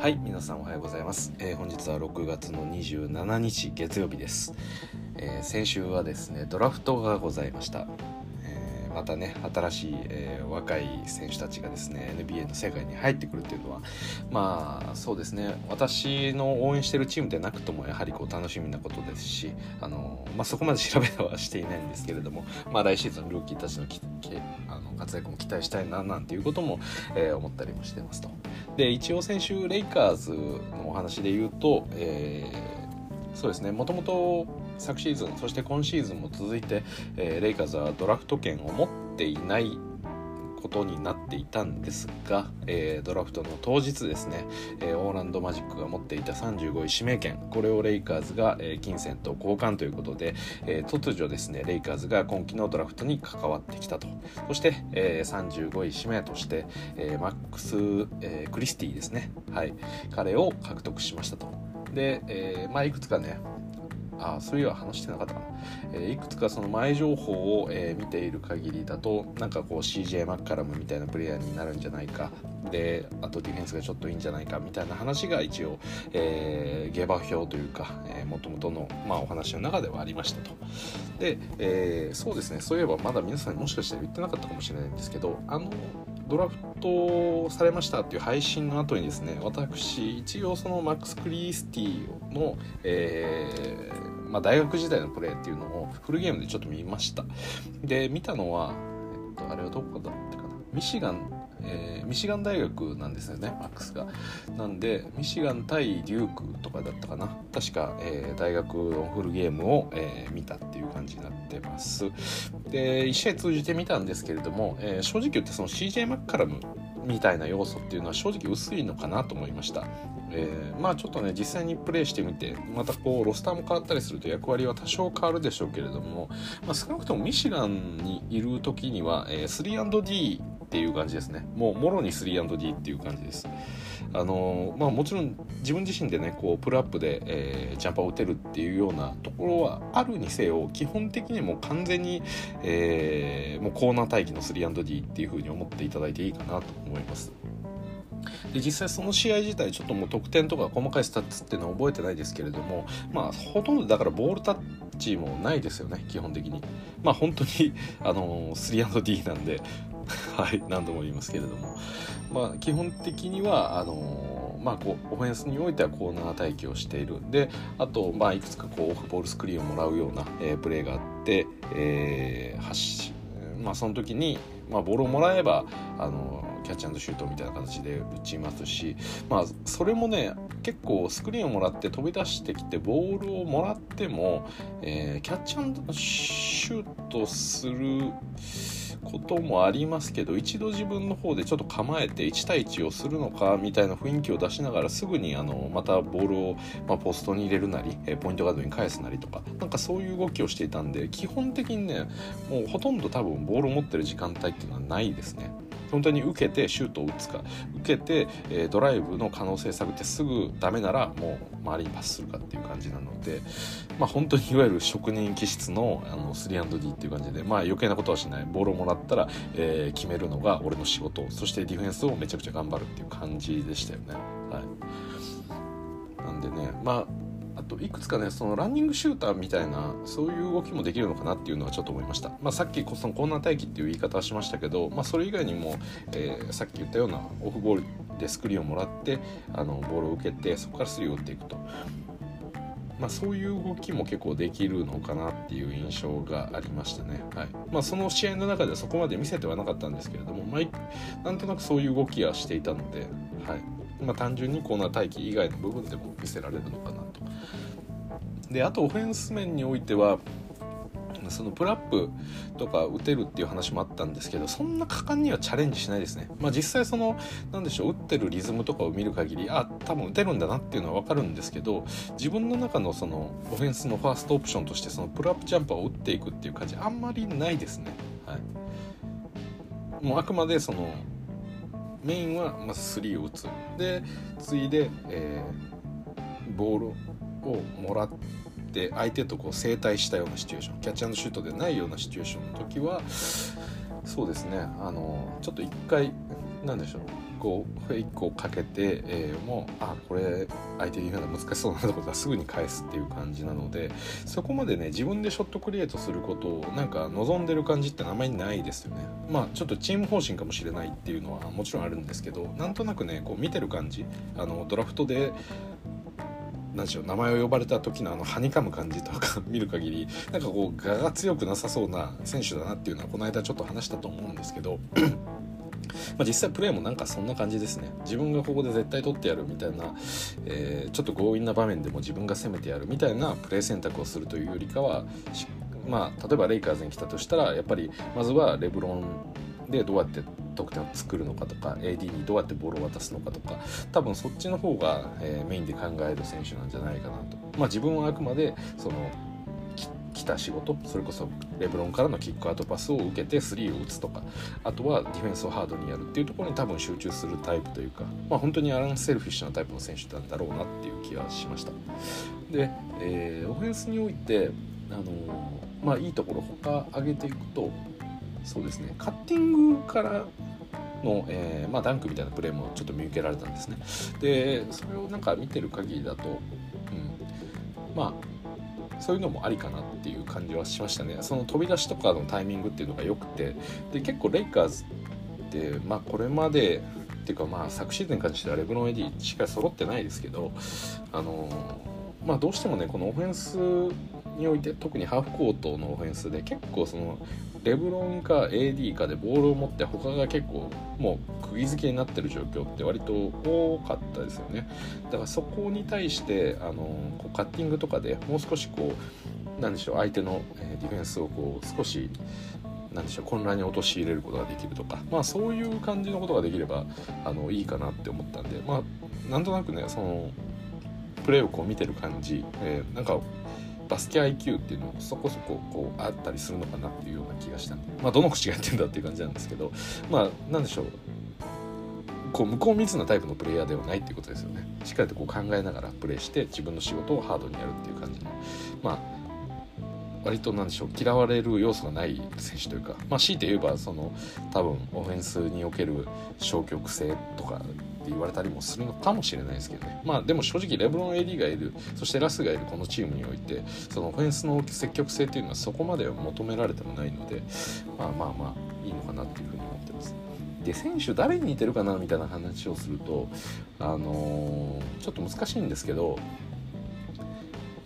はい皆さんおはようございます、えー本日は6月の27日月曜日です、えー先週はですねドラフトがございました、えーまたね新しい、えー若い選手たちがですね NBA の世界に入ってくるっていうのはまあそうですね。私の応援してるチームでなくともやはりこう楽しみなことですしあの、まあ、そこまで調べはしていないんですけれども、まあ、来シーズンルーキーたちのききあの活躍も期待したいななんていうことも、えー思ったりもしてますと。で一応先週レイカーズのお話で言うと、えーそうですねもともと昨シーズンそして今シーズンも続いて、えーレイカーズはドラフト権を持っていないことになっていたんですが、えードラフトの当日ですね、えーオーランドマジックが持っていた35位指名権これをレイカーズが、えー金銭と交換ということで、えー突如ですねレイカーズが今季のドラフトに関わってきたと。そして、えー35位指名として、えーマックス、えークリスティですね。はい。彼を獲得しましたと。で、えーまあいくつかねあそういうは話してなかったかな、えーいくつかその前情報を、えー見ている限りだとなんかこう CJ マッカラムみたいなプレイヤーになるんじゃないか。であとディフェンスがちょっといいんじゃないかみたいな話が一応、えー下馬評というかもともとの、まあ、お話の中ではありましたと。で、えーそうですね。そういえばまだ皆さんにもしかしたら言ってなかったかもしれないんですけどあのドラフトされましたっていう配信の後にですね私一応そのマックス・クリスティの、えーまあ、大学時代のプレーっていうのをフルゲームでちょっと見ました。で見たのは、えっと、あれはどこだったかな？ミシガン、えーミシガン大学なんですよねマックスが。なんでミシガン対デュークとかだったかな。確か、えー大学のフルゲームを、えー見たっていう感じになってます。で1試合通じて見たんですけれども、えー正直言ってその CJ マッカラムみたいな要素っていうのは正直薄いのかなと思いました、えーまあちょっとね実際にプレイしてみてまたこうロスターも変わったりすると役割は多少変わるでしょうけれども、まあ、少なくともミシガンにいる時には、えー 3&D っていう感じですね。もうもろに 3&D っていう感じです。あのまあもちろん自分自身でねこうプルアップで、えージャンパーを打てるっていうようなところはあるにせよ基本的にもう完全に、えーもうコーナー待機の 3&D っていう風に思っていただいていいかなと思います。で実際その試合自体ちょっともう得点とか細かいスタッツっていうのは覚えてないですけれどもまあほとんどだからボールタッチもないですよね基本的に。まあ本当に あのー 3&D なんで はい何度も言いますけれども。まあ基本的にはあのまあこうオフェンスにおいてはコーナー待機をしている。であとまあいくつかこうオフボールスクリーンをもらうような、えープレーがあって、えーまあその時に、まあ、ボールをもらえばあのキャッチシュートみたいな形で打ちますし、まあ、それもね結構スクリーンをもらって飛び出してきてボールをもらっても、えーキャッチシュートすることもありますけど一度自分の方でちょっと構えて1対1をするのかみたいな雰囲気を出しながらすぐにあのまたボールを、まあ、ポストに入れるなりえーポイントガードに返すなりとかなんかそういう動きをしていたんで基本的にねもうほとんど多分ボールを持ってる時間帯っていうのはないですね。本当に受けてシュートを打つか受けて、えドライブの可能性探ってすぐダメならもう周りにパスするかっていう感じなので、まあ、本当にいわゆる職人気質のあの 3&D っていう感じで、まあ、余計なことはしない。ボールをもらったら、えー決めるのが俺の仕事。そしてディフェンスをめちゃくちゃ頑張るっていう感じでしたよね。はい、なんでねまああといくつかねそのランニングシューターみたいなそういう動きもできるのかなっていうのはちょっと思いました、まあ、さっきそのコーナー待機っていう言い方はしましたけど、まあ、それ以外にも、えーさっき言ったようなオフボールでスクリーンをもらってあのボールを受けてそこからスリーを打っていくと。まあ、そういう動きも結構できるのかなっていう印象がありましたね、はいまあ、その試合の中ではそこまで見せてはなかったんですけれども、まあ、なんとなくそういう動きはしていたので、はいまあ、単純にコーナー待機以外の部分でも見せられるのかなと。であとオフェンス面においてはそのプラップとか打てるっていう話もあったんですけどそんな果敢にはチャレンジしないですね、まあ、実際そのなんでしょう打ってるリズムとかを見る限りあ多分打てるんだなっていうのは分かるんですけど自分の中のそのオフェンスのファーストオプションとしてそのプルアップジャンパーを打っていくっていう感じあんまりないですね、はい、もうあくまでそのメインはまず3を打つ。で次いで、えーボールをもらって相手とこう正対したようなシチュエーションキャッチシュートでないようなシチュエーションの時はそうですねあのちょっと一回なんでしょうこうフェイクをかけて、えー、もうあこれ相手に言うの難しそうなところはすぐに返すっていう感じなのでそこまでね自分でショットクリエイトすることをなんか望んでる感じってあまりないですよね。まあちょっとチーム方針かもしれないっていうのはもちろんあるんですけどなんとなくねこう見てる感じあのドラフトで何でしょう名前を呼ばれた時のあのはにかむ感じとか 見る限りなんかこう我が強くなさそうな選手だなっていうのはこの間ちょっと話したと思うんですけど まあ、実際プレーもなんかそんな感じですね。自分がここで絶対取ってやるみたいな、えー、ちょっと強引な場面でも自分が攻めてやるみたいなプレー選択をするというよりかはまあ、例えばレイカーズに来たとしたらやっぱりまずはレブロンでどうやって得点を作るのかとか AD にどうやってボールを渡すのかとか多分そっちの方が、えー、メインで考える選手なんじゃないかなと。まあ、自分はあくまでその来た仕事それこそレブロンからのキックアウトパスを受けてスリーを打つとかあとはディフェンスをハードにやるっていうところに多分集中するタイプというか、まあ、本当にアラン・セルフィッシュなタイプの選手なんだろうなっていう気がしましたで、えー、オフェンスにおいて、あのー、まあ、いいところ他上げていくとそうですね。カッティングからの、えーまあ、ダンクみたいなプレーもちょっと見受けられたんですね。でそれをなんか見てる限りだと、うん、まあそういうのもありかなっていう感じはしましたね。その飛び出しとかのタイミングっていうのが良くてで結構レイカーズってまあこれまでっていうかまあ昨シーズンに関してはレブロン・エディしっかり揃ってないですけどあのまあどうしてもねこのオフェンスにおいて特にハーフコートのオフェンスで結構そのレブロンか AD かでボールを持って他が結構もう釘付けになってる状況って割と多かったですよね。だからそこに対してあのこうカッティングとかでもう少しこうなんでしょう相手のディフェンスをこう少しなんでしょう混乱に陥れることができるとか。まあそういう感じのことができればあのいいかなって思ったんで。まあなんとなくねそのプレーをこう見てる感じ、えー、なんかバスケ IQ っていうのもそこそここうあったりするのかなっていうような気がしたんで。まあどの口がやってんだっていう感じなんですけど。まあなんでしょう。こう向こう密なタイプのプレイヤーではないっていうことですよね。しっかりとこう考えながらプレーして自分の仕事をハードにやるっていう感じの。まあ割となんでしょう。嫌われる要素がない選手というか、まあ、強いて言えばその多分オフェンスにおける消極性とかって言われたりもするのかもしれないですけどね。まあでも正直レブロン AD がいるそしてラスがいるこのチームにおいてそのオフェンスの積極性っていうのはそこまでは求められてもないのでまあまあまあいいのかなっていうふうに思ってます。で選手誰に似てるかなみたいな話をするとあのー、ちょっと難しいんですけど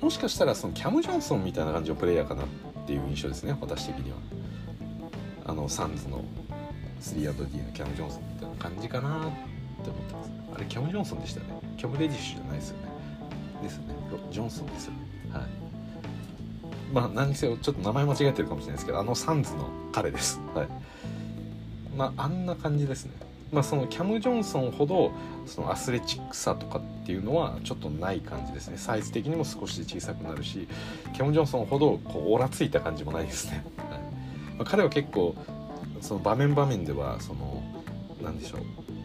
もしかしたらそのキャム・ジョンソンみたいな感じのプレイヤーかなっていう印象ですね私的には。あのサンズの 3&D のキャム・ジョンソンみたいな感じかなって思ってます。あれキャム・ジョンソンでしたね。キャム・レディッシュじゃないですよね。ですね。ジョンソンですよ。はい。まあ何せちょっと名前間違えてるかもしれないですけどあのサンズの彼です。はい。まああんな感じですね。まあそのキャム・ジョンソンほどそのアスレチックさとかっていうのはちょっとない感じですね。サイズ的にも少し小さくなるしキャム・ジョンソンほどこうオラついた感じもないですね、はい。まあ、彼は結構その場面場面ではその何でしょう。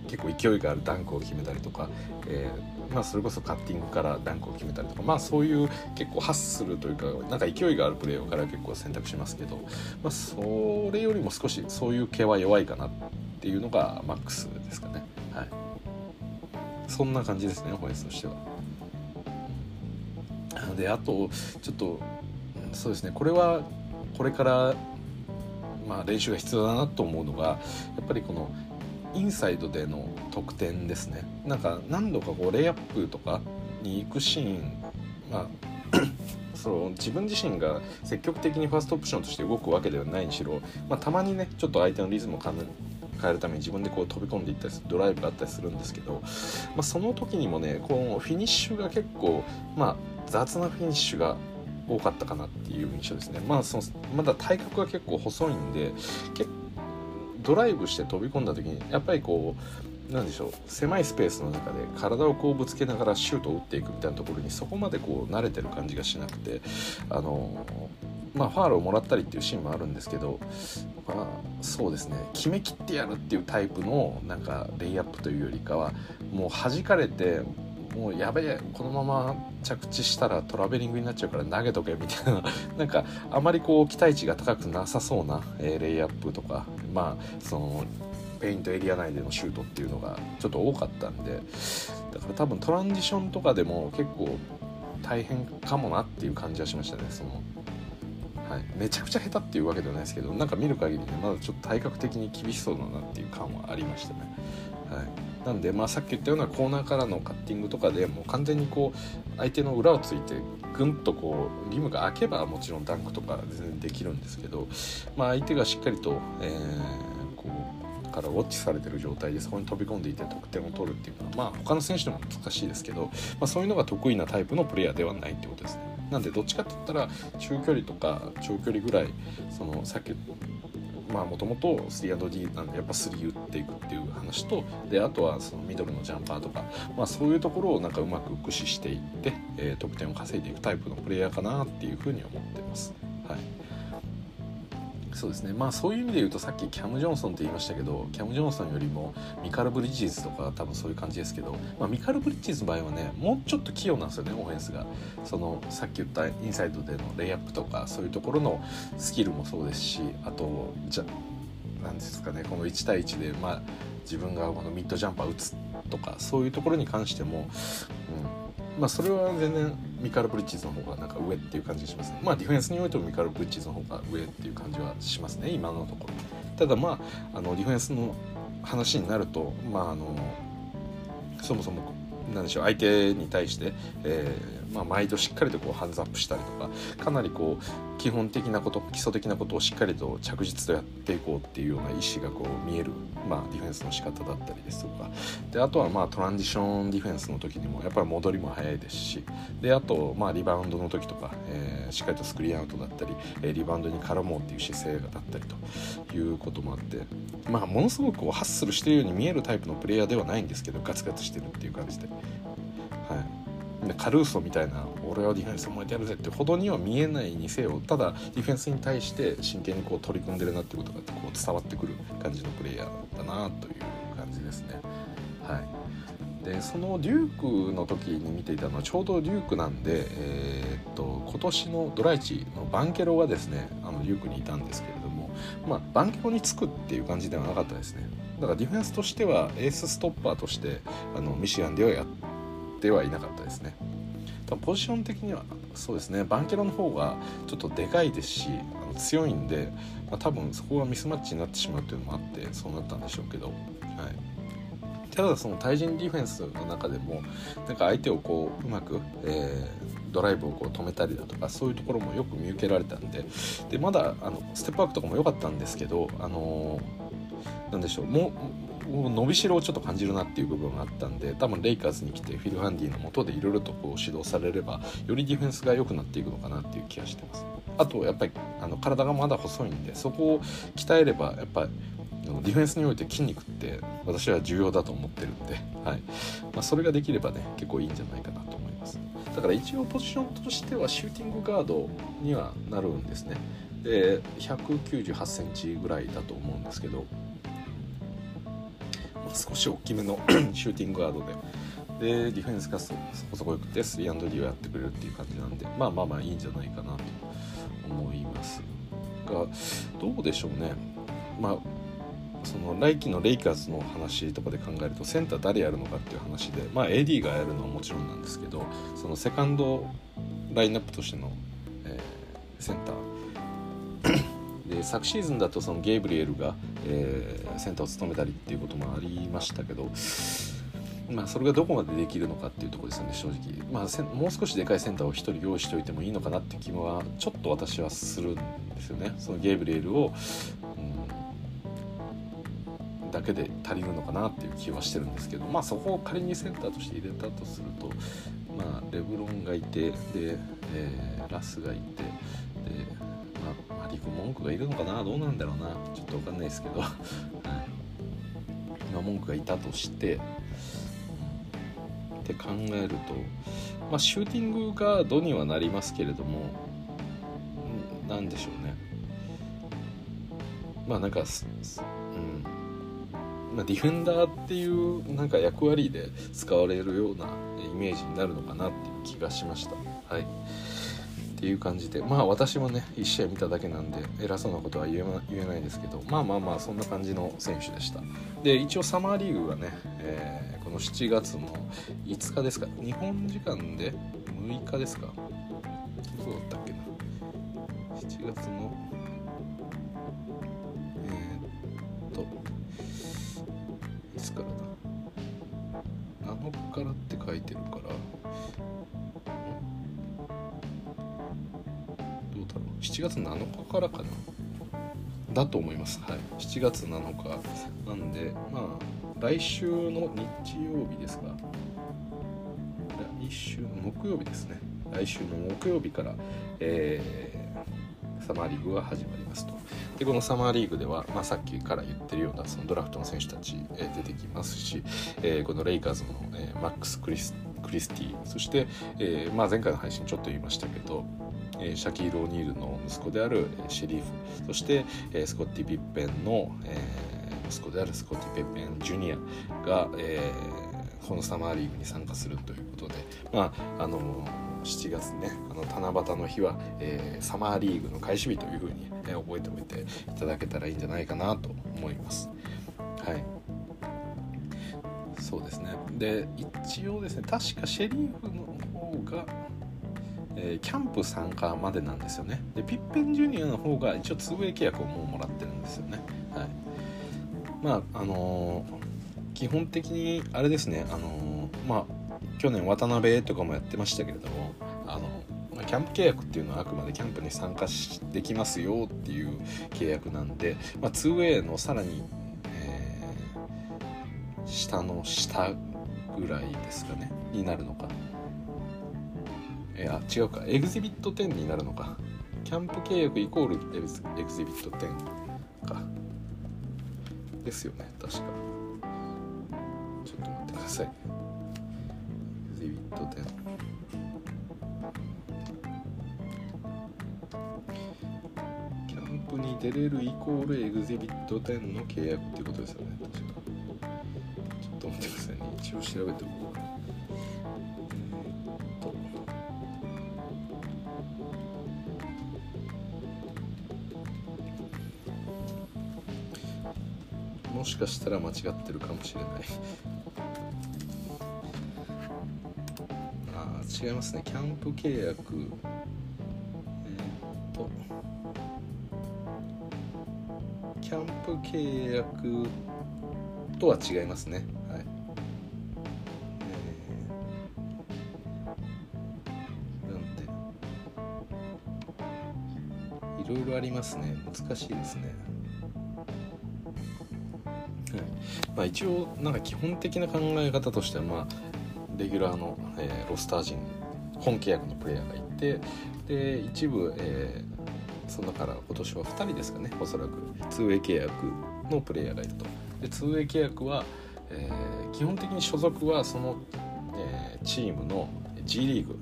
結構勢いがあるダンクを決めたりとか、えー、まあ、それこそカッティングからダンクを決めたりとか、まあ、そういう結構ハッスルというかなんか勢いがあるプレーをから結構選択しますけど、まあ、それよりも少しそういう系は弱いかなっていうのがマックスですかね。はい、そんな感じですねオフェンスとしては。であとちょっとそうですねこれはこれからまあ練習が必要だなと思うのがやっぱりこのインサイドでの得点ですねなんか何度かこうレイアップとかに行くシーンまあ その自分自身が積極的にファーストオプションとして動くわけではないにしろ、まあ、たまにねちょっと相手のリズムを変えるために自分でこう飛び込んでいったりするドライブがあったりするんですけど、まあ、その時にもねこのフィニッシュが結構まあ雑なフィニッシュが多かったかなっていう印象ですね。まあそのまだ体格が結構細いんで結ドライブして飛び込んだ時にやっぱりこうなんでしょう狭いスペースの中で体をこうぶつけながらシュートを打っていくみたいなところにそこまでこう慣れてる感じがしなくてあのまあファールをもらったりっていうシーンもあるんですけど、まあ、そうですね決めきってやるっていうタイプのなんかレイアップというよりかはもう弾かれてもうやべえこのまま着地したらトラベリングになっちゃうから投げとけみたいななんかあまりこう期待値が高くなさそうな、えー、レイアップとか、まあそのペイントエリア内でのシュートっていうのがちょっと多かったんでだから多分トランジションとかでも結構大変かもなっていう感じはしましたね。その、はい、めちゃくちゃ下手っていうわけではないですけどなんか見る限りねまだちょっと体格的に厳しそうだなっていう感はありましたね。はい。なんで、まあ、さっき言ったようなコーナーからのカッティングとかでもう完全にこう相手の裏をついてぐんとこうリムが開けばもちろんダンクとか全然できるんですけど、まあ、相手がしっかりと、えー、こうからウォッチされてる状態でそこに飛び込んでいて得点を取るっていうのは、まあ、他の選手でも難しいですけど、まあ、そういうのが得意なタイプのプレイヤーではないってことですね。なんでどっちかって言ったら中距離とか長距離ぐらいそのさっきまあもともと 3&D なんでやっぱ3打っていくっていう話とであとはそのミドルのジャンパーとか、まあ、そういうところをなんかうまく駆使していって、えー、得点を稼いでいくタイプのプレイヤーかなっていうふうに思ってます。そうですね。まあそういう意味で言うとさっきキャム・ジョンソンって言いましたけどキャム・ジョンソンよりもミカル・ブリッジーズとか多分そういう感じですけど、まあ、ミカル・ブリッジーズの場合はねもうちょっと器用なんですよねオフェンスが。そのさっき言ったインサイドでのレイアップとかそういうところのスキルもそうですしあとじゃなんですかねこの1対1で、まあ、自分がこのミッドジャンパー打つとかそういうところに関しても、うんまあ、それは全然ミカル・ブリッジズの方がなんか上っていう感じがしますね。まあディフェンスにおいてもミカル・ブリッジズの方が上っていう感じはしますね今のところ。ただまああのディフェンスの話になるとまああのそもそもなんでしょう相手に対して、えーまあ、毎度しっかりとこうハンズアップしたりとかかなりこう基本的なこと基礎的なことをしっかりと着実とやっていこうっていうような意思がこう見える、まあ、ディフェンスの仕方だったりですとか。であとはまあトランジションディフェンスの時にもやっぱり戻りも早いですし。であとまあリバウンドの時とか、えー、しっかりとスクリーンアウトだったり、えリバウンドに絡もうっていう姿勢だったりということもあってまあものすごくこうハッスルしてるように見えるタイプのプレイヤーではないんですけどガツガツしてるっていう感じで。はい。カルーソみたいな俺はディフェンス燃えてやるぜってほどには見えないにせよただディフェンスに対して真剣にこう取り組んでるなってことがこう伝わってくる感じのプレイヤーだなという感じですね。はいでそのデュークの時に見ていたのはちょうどデュークなんで、えー、っと今年のドライチのバンケロがですねあのデュークにいたんですけれども、まあ、バンケロにつくっていう感じではなかったですねだからディフェンスとしてはエースストッパーとしてあのミシガンではやってってはいなかったですね。ポジション的にはそうですね。バンケロの方がちょっとでかいですしあの強いんで、まあ、多分そこはミスマッチになってしまうというのもあってそうなったんでしょうけど、はい、ただその対人ディフェンスの中でもなんか相手をこううまく、えー、ドライブをこう止めたりだとかそういうところもよく見受けられたんででまだあのステップアップとかも良かったんですけどあのー、なんでしょう。も伸びしろをちょっと感じるなっていう部分があったんで多分レイカーズに来てフィル・ハンディのもとでいろいろとこう指導されればよりディフェンスが良くなっていくのかなっていう気がしてます。あとやっぱりあの体がまだ細いんでそこを鍛えればやっぱりディフェンスにおいて筋肉って私は重要だと思ってるんで、はい。まあ、それができればね結構いいんじゃないかなと思います。だから一応ポジションとしてはシューティングガードにはなるんですね。で1 9 8センチぐらいだと思うんですけど少し大きめの シューティングガードで。でディフェンスがそこそこよくて 3&D をやってくれるっていう感じなんでまあまあまあいいんじゃないかなと思いますがどうでしょうね。まあその来季のレイカーズの話とかで考えるとセンター誰やるのかっていう話で、まあ、AD がやるのはもちろんなんですけどそのセカンドラインナップとしての、えー、センター。で昨シーズンだとそのゲイブリエルが、えー、センターを務めたりっていうこともありましたけど、まあ、それがどこまでできるのかっていうとこですよね正直、まあ、もう少しでかいセンターを1人用意しておいてもいいのかなっていう気はちょっと私はするんですよね。そのゲイブリエルを、うん、だけで足りるのかなっていう気はしてるんですけどまあそこを仮にセンターとして入れたとするとまあレブロンがいてで、えー、ラスがいてリク文句がいるのかな？どうなんだろうな。ちょっと分かんないですけど。まあ文句がいたとして。って考えるとまあシューティングガードにはなりますけれども何でしょうね。まあなんかうん。まあ、ディフェンダーっていうなんか役割で使われるようなイメージになるのかなっていう気がしました。はい。っていう感じでまあ私もね1試合見ただけなんで偉そうなことは言え,、ま、言えないですけどまあまあまあそんな感じの選手でした。で一応サマーリーグがね、えー、この7月の5日ですか日本時間で6日ですかそうだったっけな。7月のえー、っといつからだ？7日からって書いてるから7月7日からかな。だと思います。はい。7月7日。なんでまあ来週の日曜日ですか来週木曜日ですね。来週の木曜日から、えー、サマーリーグが始まりますと。でこのサマーリーグでは、まあ、さっきから言ってるようなそのドラフトの選手たち、えー、出てきますし、えー、このレイカーズの、え、マックス・クリスクリスティそして、えまあ、前回の配信ちょっと言いましたけどえシャキール・オニールの息子であるシェリーフ。そして、えスコッティ・ピッペンの、え息子であるスコッティ・ピッペンジュニアが、えこのサマーリーグに参加するということでまああの7月ねあの七夕の日は、えー、サマーリーグの開始日というふうに、え覚えておいていただけたらいいんじゃないかなと思います。はい。そうですね。で一応ですね確かシェリーフの方がえー、キャンプ参加までなんですよね。でピッペンジュニアの方が一応 2way 契約をもうもらってるんですよね。はい。まああのー、基本的にあれですね。あのー、まあ去年渡辺とかもやってましたけれどもあのキャンプ契約っていうのはあくまでキャンプに参加できますよっていう契約なんで、まあ、2way のさらに、えー、下の下ぐらいですかね。になるのかいや違うか。エグゼビット10になるのか。キャンプ契約イコールエグゼビット10か。ですよね確か。ちょっと待ってください。エグゼビット10キャンプに出れるイコールエグゼビット10の契約っていうことですよね確か。ちょっと待ってくださいね。一応調べておこうかもしかしたら間違ってるかもしれない。ああ違いますね。キャンプ契約。えー、っと。キャンプ契約とは違いますね。はい、えー、なんていろいろありますね。難しいですね。まあ、一応なんか基本的な考え方としては、まあ、レギュラーの、えー、ロスター陣本契約のプレイヤーがいてで一部、えー、その中から今年は2人ですかねおそらく。2way 契約のプレイヤーがいると。で 2way 契約は、えー、基本的に所属はその、えー、チームの G リーグ。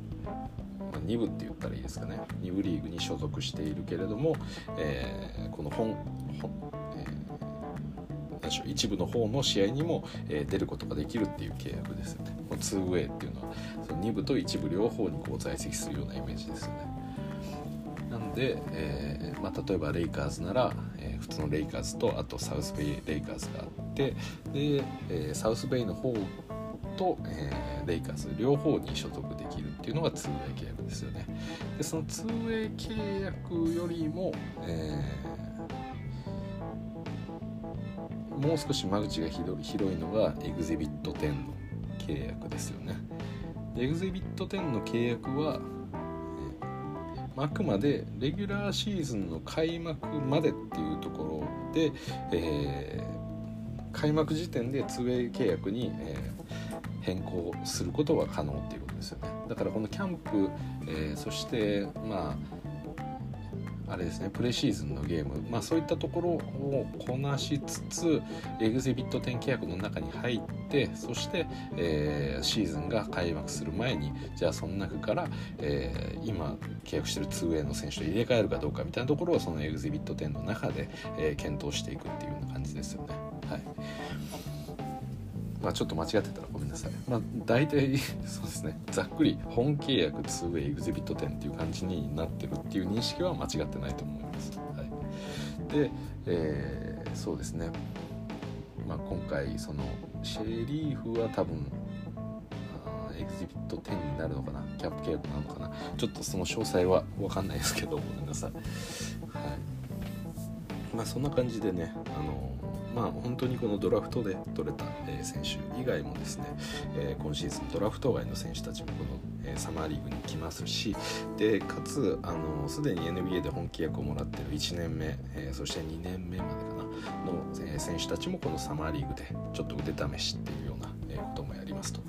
2部って言ったらいいですかね。2部リーグに所属しているけれども、えー、この本一部の方の試合にも、えー、出ることができるっていう契約ですよね。この 2way っていうのはその2部と1部両方にこう在籍するようなイメージですよね。なので、えーまあ、例えばレイカーズなら、えー、普通のレイカーズとあとサウスベイレイカーズがあってで、え、サウスベイの方と、え、レイカーズ両方に所属できるっていうのが 2way 契約ですよね。でその 2way 契約よりも、えーもう少し間口が広いのがエグゼビット10の契約ですよね。エグゼビット10の契約は、えあくまでレギュラーシーズンの開幕までっていうところで、えー、開幕時点で 2way 契約に、えー、変更することは可能っていうことですよね。だからこのキャンプ、えー、そしてまああれですねプレシーズンのゲーム、まあ、そういったところをこなしつつエグゼビット10契約の中に入ってそして、えー、シーズンが開幕する前にじゃあその中から、えー、今契約してる 2way の選手と入れ替えるかどうかみたいなところをそのエグゼビット10の中で、えー、検討していくっていうような感じですよね。はいまあ、ちょっと間違ってたらごめんなさい。まあ、大体 そうですねざっくり本契約 2way エグゼビット10っていう感じになってるっていう認識は間違ってないと思います。はい、で、えー、そうですね、まあ、今回そのシェリーフは多分エグゼビット10になるのかなキャップ契約なのかなちょっとその詳細は分かんないですけどごめんなさい。はいまあ、そんな感じでねあのまあ、本当にこのドラフトで取れた、え選手以外もですね、え今シーズンドラフト外の選手たちもこの、えサマーリーグに来ますしでかつあのすでに NBA で本契約をもらってる1年目、えそして2年目までかなの、え選手たちもこのサマーリーグでちょっと腕試しっていうような、えこともやりますと。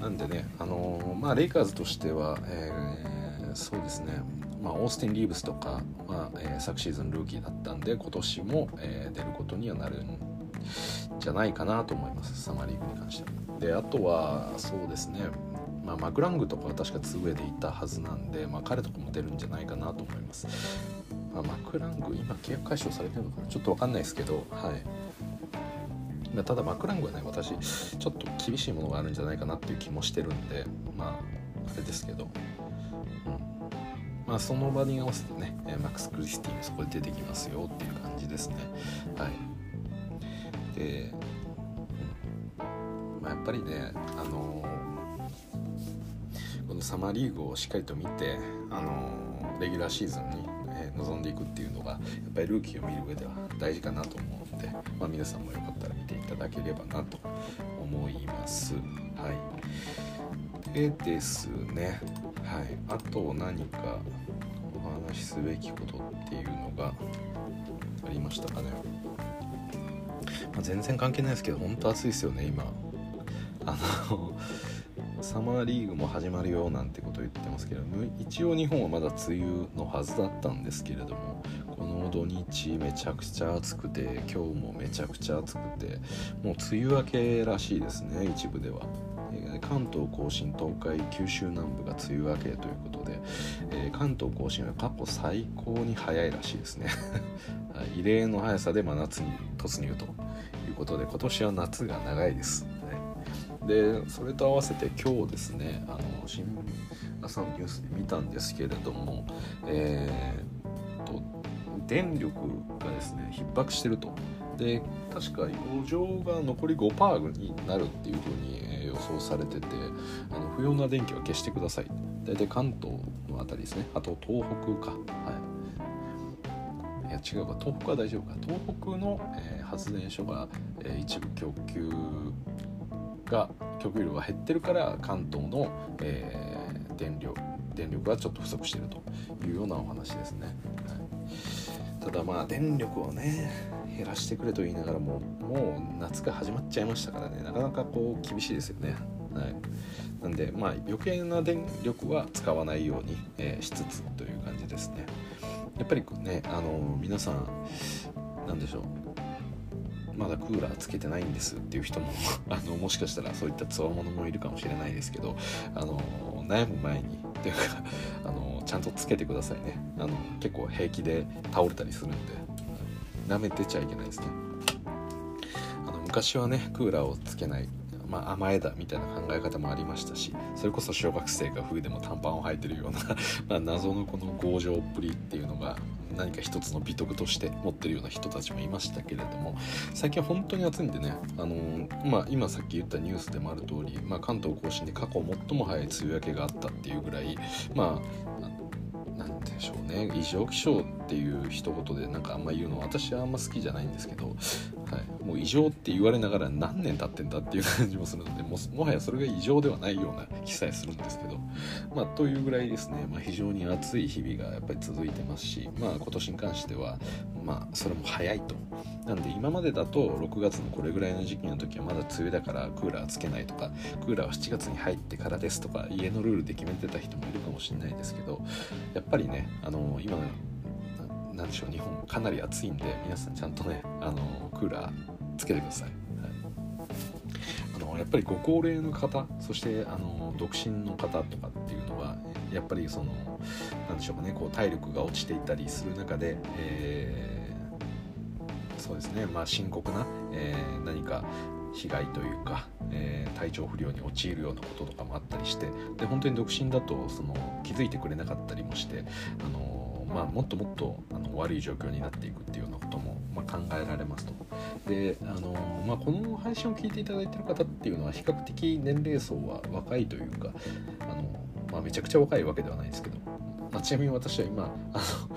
なんでね、あのまあ、レイカーズとしては、えー、そうですねまあ、オースティン・リーブスとかは、えー、昨シーズンルーキーだったんで今年も、えー、出ることにはなるんじゃないかなと思います。サマーリーグに関しては。であとはそうですね、まあ、マクラングとかは確か 2way でいたはずなんで、まあ、彼とかも出るんじゃないかなと思います。まあ、マクラング今契約解消されてるのかな？ちょっと分かんないですけどはい。ただマクラングはね私ちょっと厳しいものがあるんじゃないかなっていう気もしてるんでまああれですけど。まあ、その場に合わせてね、えマックス・クリスティもそこで出てきますよっていう感じですね。はい、で、まあ、やっぱりね、あの、このサマーリーグをしっかりと見て、あの、レギュラーシーズンに、え臨んでいくっていうのがやっぱりルーキーを見る上では大事かなと思うので、まあ、皆さんもよかったら見ていただければなと思います。はい、でですねはい、あと何かお話しすべきことっていうのがありましたかね、まあ、全然関係ないですけど本当暑いですよね今あの サマーリーグも始まるよなんてことを言ってますけど一応日本はまだ梅雨のはずだったんですけれどもこの土日めちゃくちゃ暑くて今日もめちゃくちゃ暑くてもう梅雨明けらしいですね一部では。関東甲信東海九州南部が梅雨明けということ、えー、関東甲信は過去最高に早いらしいですね。異例の速さで真夏に突入ということで今年は夏が長いです、ね、でそれと合わせて今日ですねあの新朝のニュースで見たんですけれども、えーと、電力がですね逼迫してると。で確か余剰が残り5%になるっていうふうに予想されててあの不要な電気は消してください。大体関東の辺りですね。あと東北か。はい。いや違うか。東北は大丈夫か。東北の、えー、発電所が、えー、一部供給が供給量が減ってるから関東の、えー、電力電力がちょっと不足してるというようなお話ですね、はい、ただまあ電力をね減らしてくれと言いながらももう夏が始まっちゃいましたからねなかなかこう厳しいですよね。はい、なんでまあ余計な電力は使わないように、えー、しつつという感じですね。やっぱりねあの皆さん何でしょう。まだクーラーつけてないんですっていう人も あのもしかしたらそういったつわものもいるかもしれないですけどあの悩む前にというかあのちゃんとつけてくださいね。あの結構平気で倒れたりするんで舐めてちゃいけないですね。あの昔はねクーラーをつけないまあ、甘えだみたいな考え方もありましたしそれこそ小学生が冬でも短パンを履いてるような ま謎のこの強情っぷりっていうのが何か一つの美徳として持ってるような人たちもいましたけれども最近本当に暑いんでね、あのー、まあ、今さっき言ったニュースでもある通り、まあ、関東甲信で過去最も早い梅雨明けがあったっていうぐらいまあ何てでしょうね。異常気象っていう一言でなんかあんま言うの私はあんま好きじゃないんですけど、はい、もう異常って言われながら何年経ってんだっていう感じもするのでももはやそれが異常ではないような気さえするんですけど、まあ、というぐらいですね、まあ、非常に暑い日々がやっぱり続いてますし、まあ、今年に関しては、まあ、それも早いと。なんで今までだと6月のこれぐらいの時期の時はまだ梅雨だからクーラーつけないとかクーラーは7月に入ってからですとか家のルールで決めてた人もいるかもしれないですけどやっぱりねあの今なんでしょう日本かなり暑いんで皆さんちゃんとねあのクーラーつけてください。はいあのやっぱりご高齢の方そしてあの独身の方とかっていうのはやっぱりその何でしょうかねこう体力が落ちていたりする中で、えー、そうですねまあ深刻な、えー、何か被害というか、えー、体調不良に陥るようなこととかもあったりしてで本当に独身だとその気づいてくれなかったりもしてあの、まあ、もっともっとあの悪い状況になっていくっていうようなことも、まあ、考えられますと。であの、まあ、この配信を聞いていただいてる方っていうのは比較的年齢層は若いというかあの、まあ、めちゃくちゃ若いわけではないですけど、まあ、ちなみに私は今あの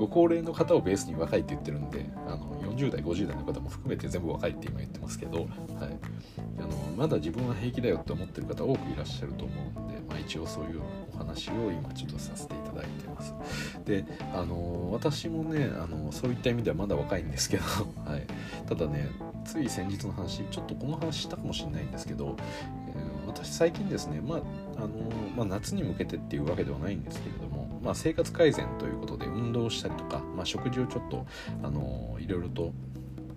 ご高齢の方をベースに若いって言ってるんであの40代50代の方も含めて全部若いって今言ってますけど、はい、あのまだ自分は平気だよって思ってる方多くいらっしゃると思うんで、まあ、一応そういうお話を今ちょっとさせていただいてます。であの私もねあのそういった意味ではまだ若いんですけど、はい、ただねつい先日の話ちょっとこの話したかもしれないんですけど、えー、私最近ですね、まああのまあ、夏に向けてっていうわけではないんですけれどもまあ、生活改善ということで運動したりとか、まあ、食事をちょっとあのいろいろと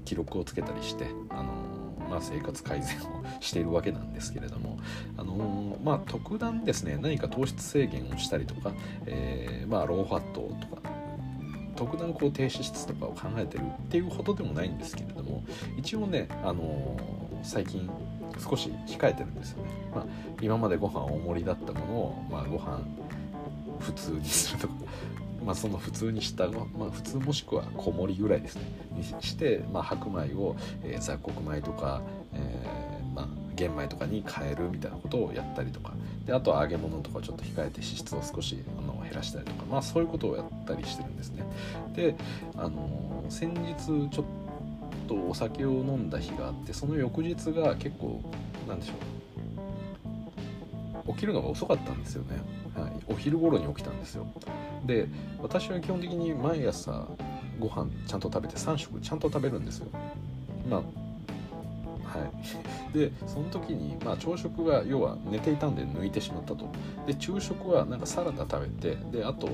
記録をつけたりしてあの、まあ、生活改善をしているわけなんですけれどもあの、まあ、特段ですね何か糖質制限をしたりとか、えー、まあ、ローファットとか特段こう低脂質とかを考えてるっていうほどでもないんですけれども一応ね、あの最近少し控えてるんですよね、まあ、今までご飯大盛りだったものを、まあ、ご飯普通にするとか。まあその普通にしたまあ普通もしくは小盛りぐらいですね。にして、まあ、白米を、えー、雑穀米とか、えー、まあ玄米とかに変えるみたいなことをやったりとか。であとは揚げ物とかちょっと控えて脂質を少しあの減らしたりとか。まあそういうことをやったりしてるんですね。であの先日ちょっとお酒を飲んだ日があってその翌日が結構なんでしょう。起きるのが遅かったんですよね。はい、お昼頃に起きたんですよ。で私は基本的に毎朝ご飯ちゃんと食べて3食ちゃんと食べるんですよ。まあはい。でその時に、まあ、朝食が要は寝ていたんで抜いてしまったと。で昼食はなんかサラダ食べてであと、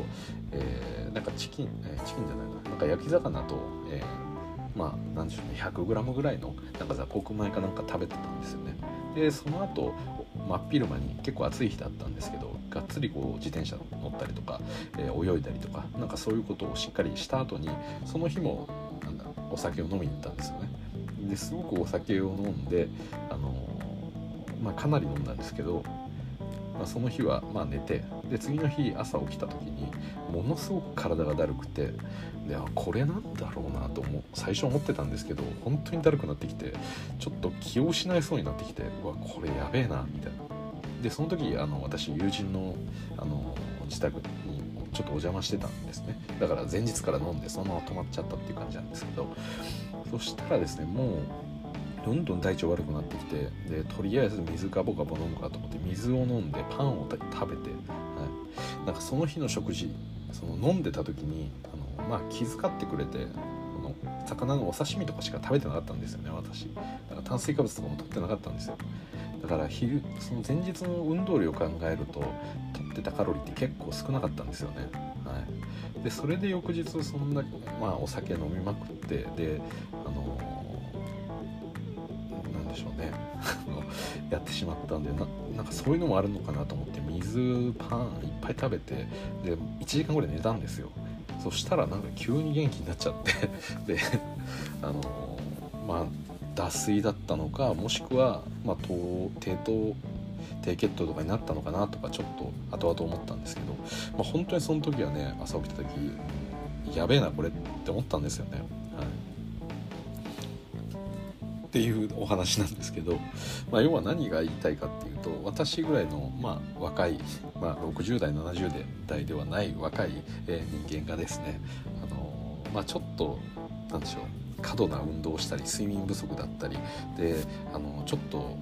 えー、なんかチキン、えー、チキンじゃないな。なんか焼き魚と、えー、まあなんでしょうね 100g ぐらいのなんか雑穀米かなんか食べてたんですよね。でその後真っ昼間に結構暑い日だったんですけどがっつりこう自転車乗ったりとか、えー、泳いだりとかなんかそういうことをしっかりした後にその日もなんだお酒を飲みに行ったんですよね。ですごくお酒を飲んで、あのー、まあ、かなり飲んだんですけど、まあ、その日はまあ寝てで次の日朝起きた時にものすごく体がだるくてでこれなんだろうなと思最初思ってたんですけど本当にだるくなってきてちょっと気を失いそうになってきてうわこれやべえなみたいなでその時あの私友人のあの自宅にちょっとお邪魔してたんですね。だから前日から飲んでそのまま止まっちゃったっていう感じなんですけどそしたらですねもうどんどん体調悪くなってきてでとりあえず水ガボガボ飲むかと思って水を飲んでパンを食べて、はい、なんかその日の食事その飲んでた時にあの、まあ、気遣ってくれてこの魚のお刺身とかしか食べてなかったんですよね私。だから炭水化物とかも取ってなかったんですよ。だから昼その前日の運動量を考えると取ってたカロリーって結構少なかったんですよね、はい、でそれで翌日そんな、まあ、お酒飲みまくってであのなんでしょうね。やってしまったんでなんかそういうのもあるのかなと思って水パンいっぱい食べてで1時間ぐらい寝たんですよ。そしたらなんか急に元気になっちゃって。であのまあ脱水だったのかもしくは、まあ、低糖低血糖とかになったのかなとかちょっと後々思ったんですけど、まあ、本当にその時はね朝起きた時やべえなこれって思ったんですよね。はいっていうお話なんですけど、まあ、要は何が言いたいかっていうと私ぐらいの、まあ、若い、まあ、60代70代ではない若い、え人間がですね、あのまあ、ちょっとなんでしょう過度な運動をしたり睡眠不足だったりであのちょっと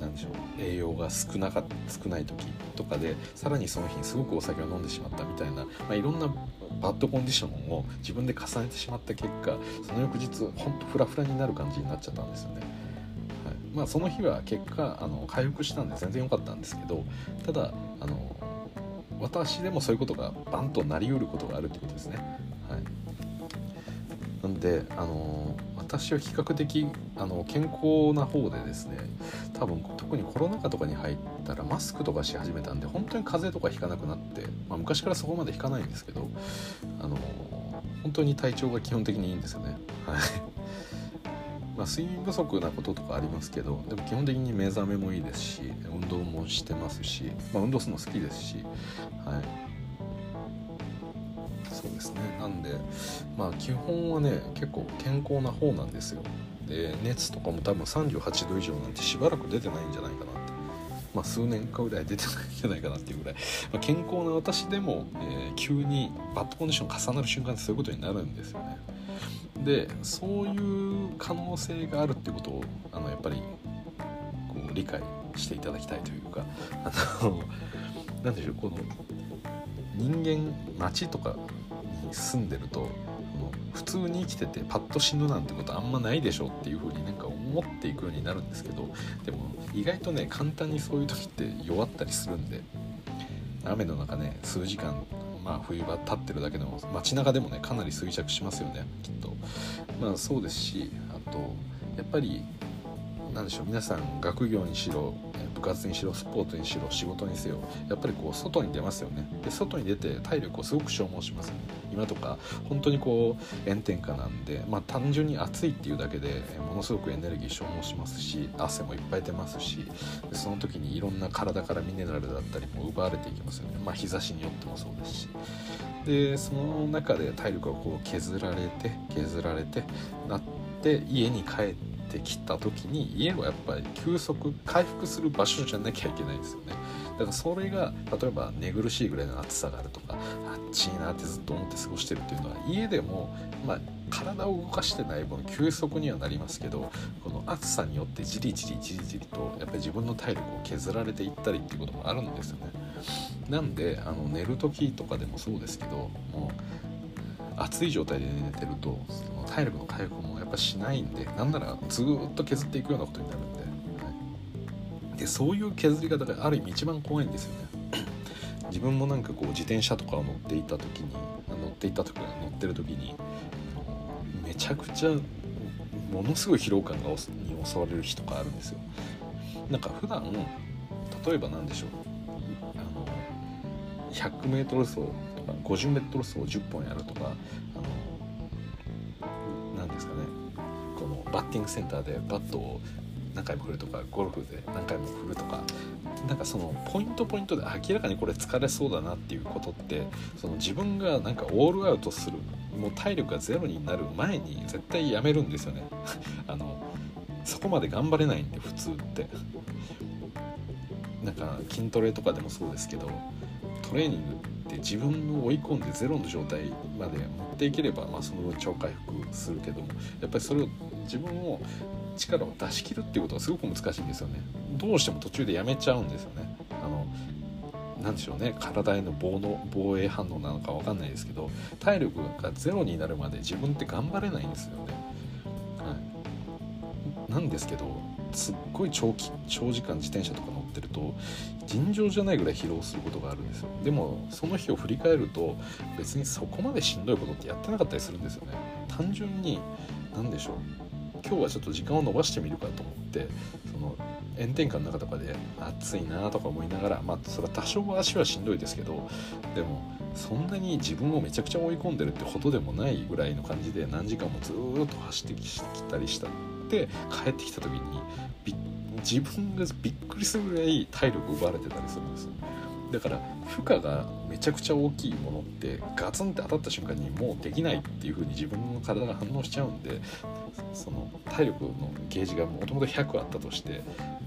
何でしょう栄養が少なか少ない時とかでさらにその日にすごくお酒を飲んでしまったみたいな、まあ、いろんなバッドコンディションを自分で重ねてしまった結果その翌日ほんとフラフラになる感じになっちゃったんですよね。はいまあ、その日は結果あの回復したんで全然良かったんですけどただあの私でもそういうことがバンとなりうることがあるということですね。はいなんで、あの私は比較的あの健康な方でですね多分特にコロナ禍とかに入ったらマスクとかし始めたんで本当に風邪とかひかなくなって、まあ、昔からそこまでひかないんですけど、あの本当に体調が基本的にいいんですよね。はいまあ、睡眠不足なこととかありますけどでも基本的に目覚めもいいですし運動もしてますし、まあ、運動するの好きですし、はい、ですね。なんでまあ基本はね結構健康な方なんですよ。で熱とかも多分38度以上なんてしばらく出てないんじゃないかなって。まあ数年間ぐらい出てないんじゃないかなっていうぐらい、まあ、健康な私でも、えー、急にバッドコンディション重なる瞬間ってそういうことになるんですよね。でそういう可能性があるっていうことをあのやっぱりこう理解していただきたいというかあの何でしょうこの人間街とかに住んでると普通に生きててパッと死ぬなんてことあんまないでしょっていう風になんか思っていくようになるんですけどでも意外とね簡単にそういう時って弱ったりするんで雨の中ね数時間まあ冬場立ってるだけでも街中でもねかなり衰弱しますよねきっと。まあそうですしあとやっぱり何でしょう皆さん学業にしろ部活にしろスポーツにしろ仕事にせよやっぱりこう外に出ますよね。で外に出て体力をすごく消耗しますね。今とか本当にこう炎天下なんで、まあ、単純に暑いっていうだけでものすごくエネルギー消耗しますし汗もいっぱい出ますしその時にいろんな体からミネラルだったりも奪われていきますよね。まあ日差しによってもそうですし。でその中で体力がこう削られて削られてなって家に帰っててきた時に家はやっぱり休息回復する場所じゃなきゃいけないんですよね。だからそれが例えば寝苦しいぐらいの暑さがあるとかあっちいなってずっと思って過ごしてるっていうのは家でもまあ体を動かしてない分休息にはなりますけどこの暑さによってじりじりじりじりとやっぱり自分の体力を削られていったりっていうこともあるんですよね。なんであの寝る時とかでもそうですけどもう暑い状態で寝てるとその体力の回復もっぱしないんでなんならずっと削っていくようなことになるんで,、はい、でそういう削り方がある意味一番怖いんですよね。自分もなんかこう自転車とかを乗っていた時に乗っていた時乗ってる時にめちゃくちゃものすごい疲労感がに襲われる日とかあるんですよ。なんか普段例えば何でしょう。あの 100m 走か 50m 走10本やるとかバッティングセンターでバットを何回も振るとかゴルフで何回も振るとかなんかそのポイントポイントで明らかにこれ疲れそうだなっていうことってその自分がなんかオールアウトするもう体力がゼロになる前に絶対やめるんですよね。あのそこまで頑張れないんで普通って。なんか筋トレとかでもそうですけどトレーニングって自分を追い込んでゼロの状態まで持っていければ、まあ、その超回復するけどもやっぱりそれを自分を力を出し切るっていうことがすごく難しいんですよね。どうしても途中でやめちゃうんですよね。あの何でしょうね。体への防の防衛反応なのか分かんないですけど体力がゼロになるまで自分って頑張れないんですよね、はい、なんですけどすっごい長期長時間自転車とか乗ってると尋常じゃないぐらい疲労することがあるんですよ。でもその日を振り返ると別にそこまでしんどいことってやってなかったりするんですよね。単純に何でしょう。今日はちょっと時間を延ばしてみるかと思ってその炎天下の中とかで暑いなとか思いながらまあそれは多少は足はしんどいですけどでもそんなに自分をめちゃくちゃ追い込んでるってほどでもないぐらいの感じで何時間もずっと走ってきたりしたって帰ってきた時にびっ自分がびっくりするぐらい体力奪われてたりするんですよ。だから負荷がめちゃくちゃ大きいものってガツンって当たった瞬間にもうできないっていう風に自分の体が反応しちゃうんでその体力のゲージがもともと100あったとして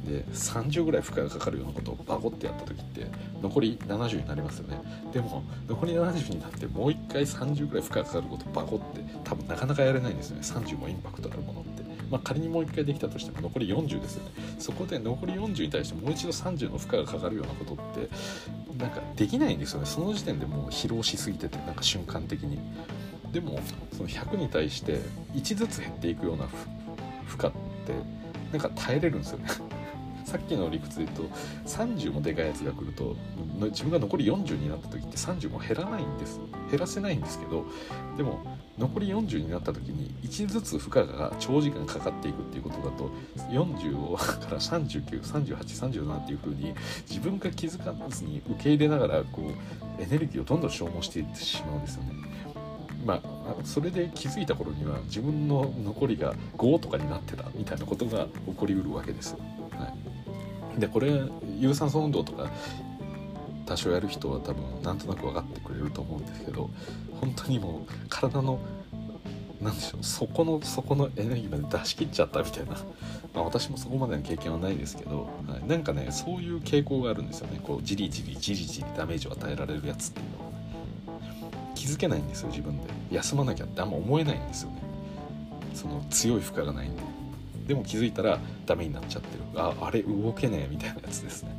で30ぐらい負荷がかかるようなことをバコってやった時って残り70になりますよね。でも残り70になってもう一回30ぐらい負荷がかかることバコって多分なかなかやれないんですよね。30もインパクトあるものっまあ、仮にもう1回できたとしても残り40ですよね。そこで残り40に対してもう一度30の負荷がかかるようなことってなんかできないんですよね。その時点でもう疲労しすぎててなんか瞬間的に。でもその100に対して1ずつ減っていくような負荷ってなんか耐えれるんですよね。さっきの理屈で言うと30もでかいやつが来ると自分が残り40になった時って30も減らないんです。減らせないんですけどでも残り40になった時に1ずつ負荷が長時間かかっていくっていうことだと40から393837っていう風に自分が気づかずに受け入れながらこうエネルギーをどんどん消耗していってしまうんですよね。まあそれで気づいた頃には自分の残りが5とかになってたみたいなことが起こりうるわけです。はい、でこれ有酸素運動とか多少やる人は多分なんとなく分かってくれると思うんですけど本当にもう体の何でしょうそこのそこのエネルギーまで出し切っちゃったみたいな、まあ、私もそこまでの経験はないですけど、はい、なんかねそういう傾向があるんですよね。こうじりじりじりじりダメージを与えられるやつっていうのは。気づけないんですよ自分で。休まなきゃってあんま思えないんですよね。その強い負荷がないんで。でも気づいたらダメになっちゃってる。ああれ動けねえみたいなやつですね、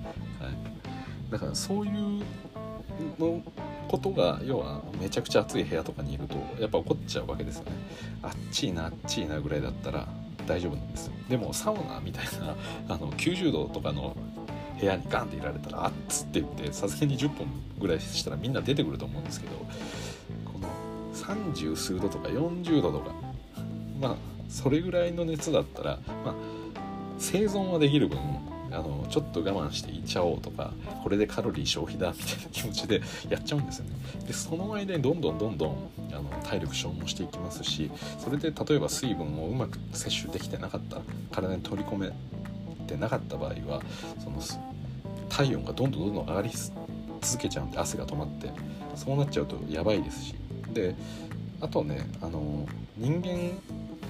だからそういうのことが要はめちゃくちゃ暑い部屋とかにいるとやっぱ怒っちゃうわけですよね。あっちいなあっちいなぐらいだったら大丈夫なんですよ。でもサウナみたいなあの90度とかの部屋にガンっていられたらあっつって言ってさすがに10分ぐらいしたらみんな出てくると思うんですけどこの30数度とか40度とかまあそれぐらいの熱だったらまあ生存はできる分あのちょっと我慢していっちゃおうとかこれでカロリー消費だみたいな気持ちで やっちゃうんですよね。でその間にどんどんどんどんあの体力消耗していきますしそれで例えば水分をうまく摂取できてなかった体に取り込めてなかった場合はその体温がどんどんどんどん上がり続けちゃうんで汗が止まって。そうなっちゃうとやばいですし。であとねあの人間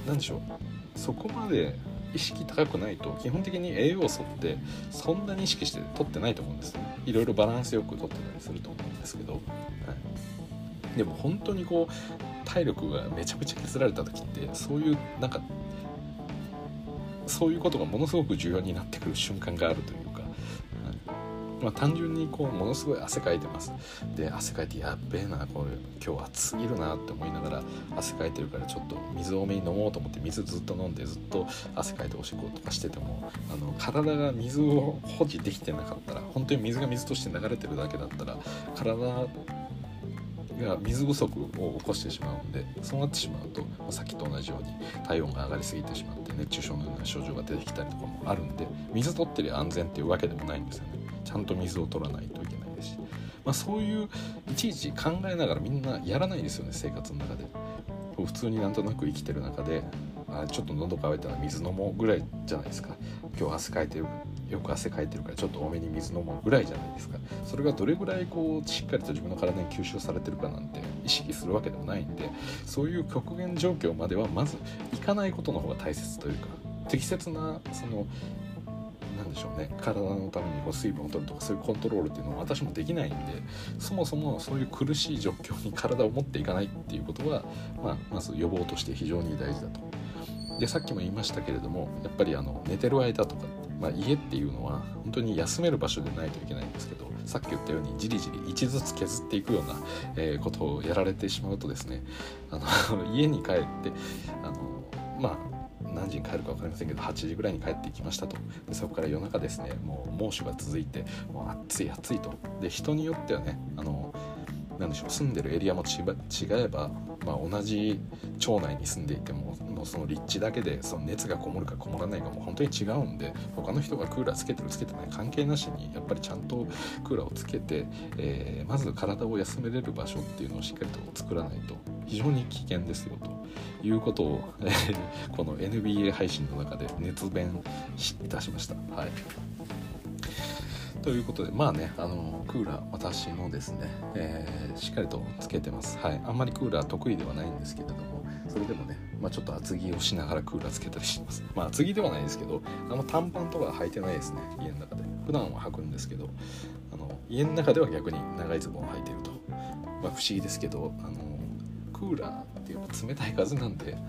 なんでしょう。そこまで意識高くないと基本的に栄養素ってそんなに意識して取ってないと思うんですいろいろバランスよく取ってたりすると思うんですけど、はい、でも本当にこう体力がめちゃくちゃ削られた時ってそういうなんかそういうことがものすごく重要になってくる瞬間があるという。まあ、単純にこうものすごい汗かいてます。で汗かいてやっべえなこれ今日暑すぎるなって思いながら汗かいてるからちょっと水多めに飲もうと思って水ずっと飲んでずっと汗かいておしっことかしててもあの体が水を保持できてなかったら本当に水が水として流れてるだけだったら体が水不足を起こしてしまうんでそうなってしまうと、まあ、さっきと同じように体温が上がりすぎてしまって熱中症のような症状が出てきたりとかもあるんで水取ってりゃ安全っていうわけでもないんですよね。ちゃんと水を取らないといけないですし、まあ、そういういちいち考えながらみんなやらないですよね生活の中で。普通になんとなく生きてる中であちょっと喉乾いたら水飲もうぐらいじゃないですか。今日汗かいてるよく汗かいてるからちょっと多めに水飲もうぐらいじゃないですか。それがどれぐらいこうしっかりと自分の体に吸収されてるかなんて意識するわけでもないんでそういう極限状況まではまずいかないことの方が大切というか適切なそのでしょうね体のためにこう水分を取るとかそういうコントロールっていうのは私もできないんでそもそもそういう苦しい状況に体を持っていかないっていうことは、まあ、まず予防として非常に大事だと。でさっきも言いましたけれどもやっぱりあの寝てる間とか、まあ、家っていうのは本当に休める場所でないといけないんですけどさっき言ったようにじりじり1ずつ削っていくような、えー、ことをやられてしまうとですねあの 家に帰ってあのまあ何時に帰るか分かりませんけど8時ぐらいに帰ってきましたと。でそこから夜中ですねもう猛暑が続いてもう暑い暑いと。で人によってはねあの何でしょう住んでるエリアも違えば、まあ、同じ町内に住んでいてももうその立地だけでその熱がこもるかこもらないかも本当に違うんで他の人がクーラーつけてるつけてない関係なしにやっぱりちゃんとクーラーをつけて、えー、まず体を休めれる場所っていうのをしっかりと作らないと非常に危険ですよということを、この NBA 配信の中で熱弁いたしました。はい。ということでまあねあのクーラー私のですね、えー、しっかりとつけてます。はい。あんまりクーラー得意ではないんですけれどもそれでもね、まあ、ちょっと厚着をしながらクーラーつけたりします。まあ厚着ではないですけどあの短パンとか履いてないですね家の中で。普段は履くんですけどあの家の中では逆に長いズボンを履いてると。まあ不思議ですけどあのクーラーってやっぱ冷たい風なんでやっ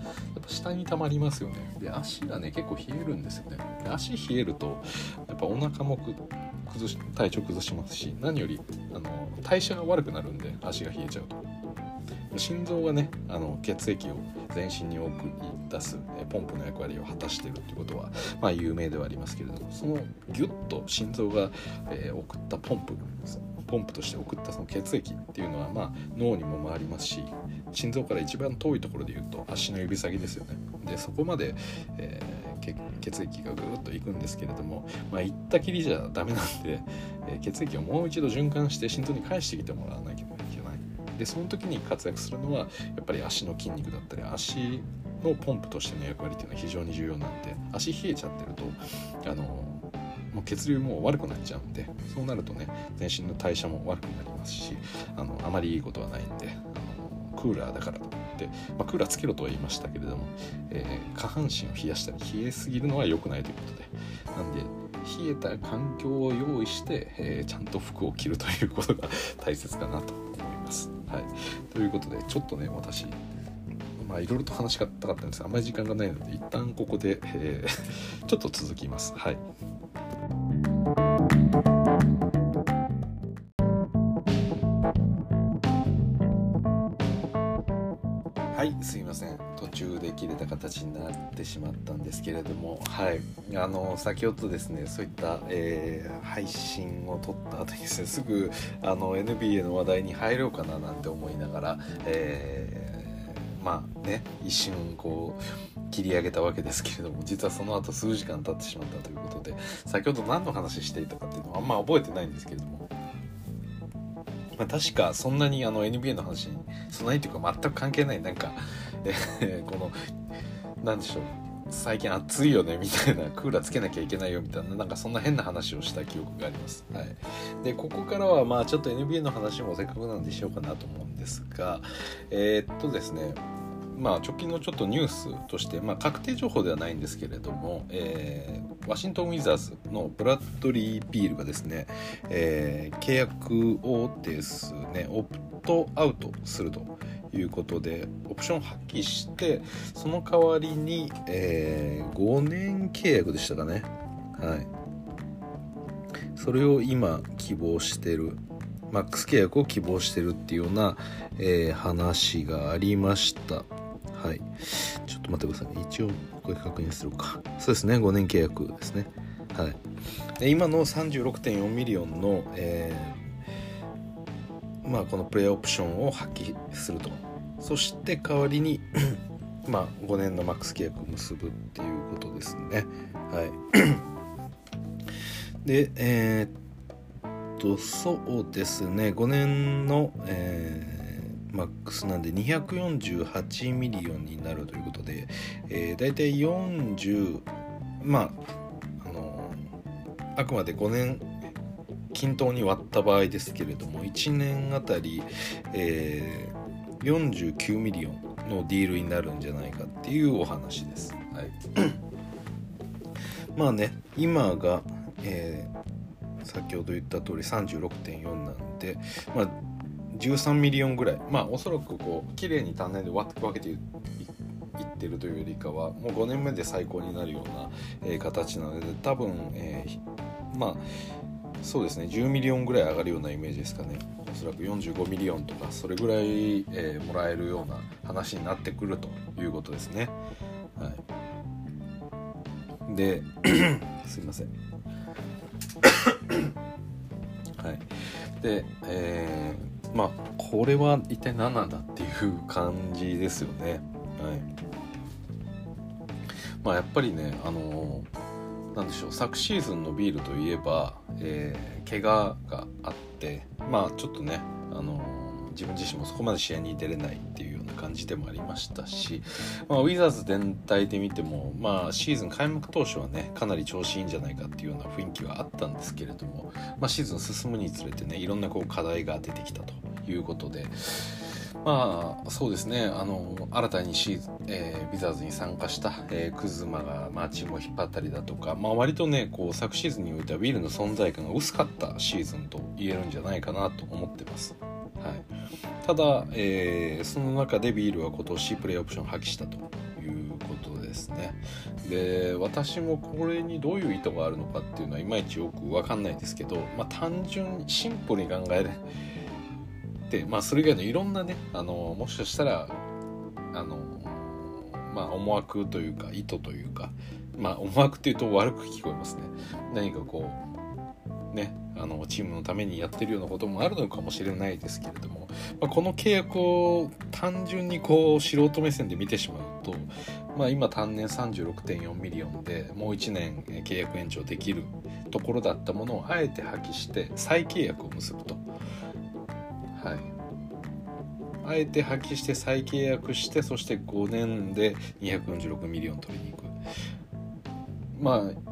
ぱ下に溜まりますよね。で足がね結構冷えるんですよね。で足冷えるとやっぱお腹も崩し体調崩しますし何よりあの代謝が悪くなるんで足が冷えちゃうと。心臓がねあの血液を全身に送り出すポンプの役割を果たしてるってことは、まあ、有名ではありますけれどもそのギュッと心臓が、えー、送ったポンプポンプとして送ったその血液っていうのは、まあ、脳にも回りますし心臓から一番遠いところで言うと足の指先ですよね。でそこまで、えー、血液がぐっといくんですけれども、まあ、行ったきりじゃダメなんで、え、血液をもう一度循環して心臓に返してきてもらわなきゃでその時に活躍するのはやっぱり足の筋肉だったり足のポンプとしての役割っていうのは非常に重要なんで足冷えちゃってるとあのもう血流も悪くなっちゃうんでそうなるとね全身の代謝も悪くなりますしあのあまりいいことはないんであのクーラーだからといって、まあ、クーラーつけろとは言いましたけれども、えー下半身を冷やしたり冷えすぎるのは良くないということでなんで冷えた環境を用意して、えーちゃんと服を着るということが大切かなと思います。はい、ということでちょっとね私まあいろいろと話したかったんですがあんまり時間がないので一旦ここで、えー ちょっと続きます。はいはいすいません。途中で切れた形になってしまったんですけれどもはい。あの先ほどですねそういった、えー配信を撮った後にですねすぐあの NBA の話題に入ろうかななんて思いながら、えーまあね一瞬こう切り上げたわけですけれども実はその後数時間経ってしまったということで先ほど何の話していたかっていうのはあんま覚えてないんですけれどもまあ、確かそんなにあの NBA の話にそんなにというか全く関係ないなんか、え このなんでしょう最近暑いよねみたいなクーラーつけなきゃいけないよみたいななんかそんな変な話をした記憶があります。はい、でここからはまあちょっと NBA の話もせっかくなんでしようかなと思うんですがえーっとですねまあ、直近のちょっとニュースとして、まあ、確定情報ではないんですけれども、えーワシントン・ウィザーズのブラッドリー・ビールがですね、えー契約をですねオプトアウトするということでオプションを発揮してその代わりに、え5年契約でしたかね。はい。それを今希望してるマックス契約を希望してるっていうような、えー話がありました。はい。ちょっと待ってくださいね。一応これ確認するか。そうですね。5年契約ですね。はい。で今の36.4ミリオンの、えーまあ、このプレイオプションを発揮すると。そして代わりに まあ5年のマックス契約を結ぶっていうことですね。はい。でえーっとそうですね。5年の、えーマックスなんで248ミリオンになるということで、えー、大体40まああのあくまで5年均等に割った場合ですけれども1年あたり、えー49ミリオンのディールになるんじゃないかっていうお話です。はい、まあね今が、えー先ほど言った通り36.4なんで、まあ、13ミリオンぐらい。まあおそらくこう綺麗に単年で分けていいってるというよりかはもう5年目で最高になるような、えー形なので多分、えーまあそうですね。10ミリオンぐらい上がるようなイメージですかね。おそらく45ミリオンとかそれぐらい、えーもらえるような話になってくるということですね。はい。で すいません。はい。でえーまあこれは一体何なんだっていう感じですよね。はい。まあやっぱりねあのなんでしょう昨シーズンのビールといえば、えー怪我があってまあちょっとねあの自分自身もそこまで試合に出れないっていうような感じでもありましたし、まあ、ウィザーズ全体で見ても、まあ、シーズン開幕当初はねかなり調子いいんじゃないかっていうような雰囲気はあったんですけれども、まあ、シーズン進むにつれてねいろんなこう課題が出てきたということで。まあそうですねあの新たにシーズ、えー、ウィザーズに参加した、えークズマが、まあ、チームを引っ張ったりだとか、まあ、割とねこう昨シーズンにおいてはウィルの存在感が薄かったシーズンと言えるんじゃないかなと思ってます。はい、ただ、えーその中でビールは今年プレーオプションを発揮したということですね。で私もこれにどういう意図があるのかっていうのはいまいちよく分かんないですけど、まあ、単純シンプルに考えて、まあ、それ以外のいろんなねあのもしかしたらあの、まあ、思惑というか意図というか、まあ、思惑っていうと悪く聞こえますね。何かこうねあのチームのためにやってるようなこともあるのかもしれないですけれども、まあ、この契約を単純にこう素人目線で見てしまうと、まあ、今単年36.4ミリオンでもう1年契約延長できるところだったものをあえて破棄して再契約を結ぶと。はいあえて破棄して再契約してそして5年で246ミリオン取りに行くまあ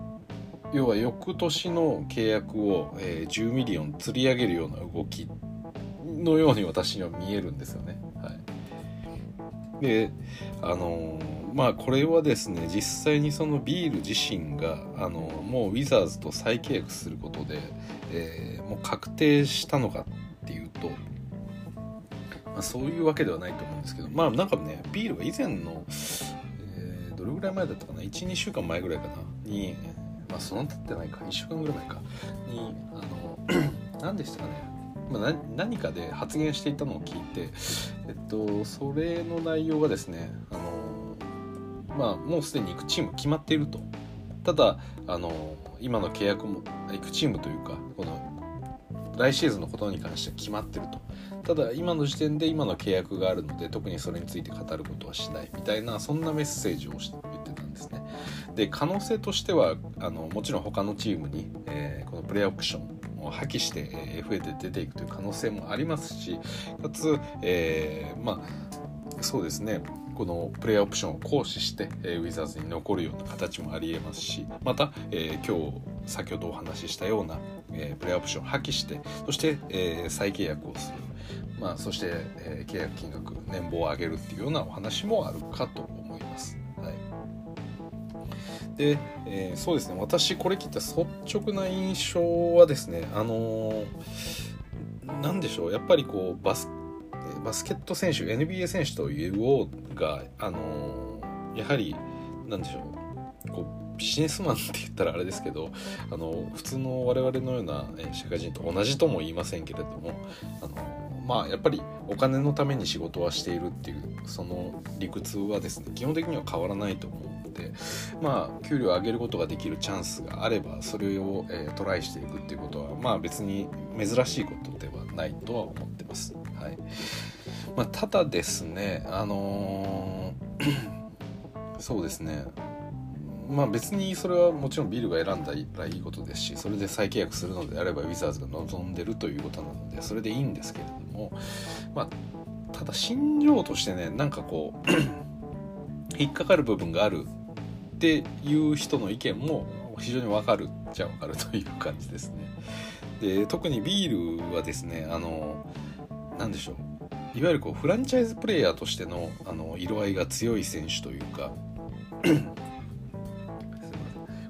要は翌年の契約を、えー、10ミリオン釣り上げるような動きのように私には見えるんですよね。はい、であの、まあこれはですね実際にそのビール自身が、あの、もうウィザーズと再契約することで、えー、もう確定したのかっていうと、まあ、そういうわけではないと思うんですけどまあなんかねビールは以前の、えー、どれぐらい前だったかな？12週間前ぐらいかな？にまあその経ってないか1週間ぐらい前か。にあの 何でしたかね、まあ、何かで発言していたのを聞いてえっとそれの内容がですねあのまあもうすでに行くチーム決まっていると。ただあの今の契約も行くチームというかこの来シーズンのことに関しては決まってると。ただ今の時点で今の契約があるので特にそれについて語ることはしないみたいなそんなメッセージを言ってたんですねで可能性としてはあのもちろん他のチームに、えー、このプレイオプションを破棄して、えー、FA で出ていくという可能性もありますしかつ、えー、まあそうですねこのプレイオプションを行使して、えー、ウィザーズに残るような形もありえますしまた、えー、今日先ほどお話ししたような、えー、プレイオプションを破棄してそして、えー、再契約をする、まあ、そして、えー、契約金額年俸を上げるっていうようなお話もあるかと思います。で、えー、そうですね。私これ聞いた率直な印象はですねあのー、何でしょう。やっぱりこうバスバスケット選手 NBA 選手という王があのー、やはり何でしょう。こうビジネスマンって言ったらあれですけどあの普通の我々のような社会人と同じとも言いませんけれどもあのまあやっぱりお金のために仕事はしているっていうその理屈はですね基本的には変わらないと思うのでまあ給料を上げることができるチャンスがあればそれを、えー、トライしていくっていうことはまあ別に珍しいことではないとは思ってます。はいまあ、ただですねあのー、そうですねまあ別にそれはもちろんビルが選んだらいいことですしそれで再契約するのであればウィザーズが望んでるということなのでそれでいいんですけれどもまあただ心情としてねなんかこう 引っかかる部分があるっていう人の意見も非常にわかるっちゃわかるという感じですね。で特にビールはですねあの何でしょういわゆるこうフランチャイズプレーヤーとしてのあの色合いが強い選手というか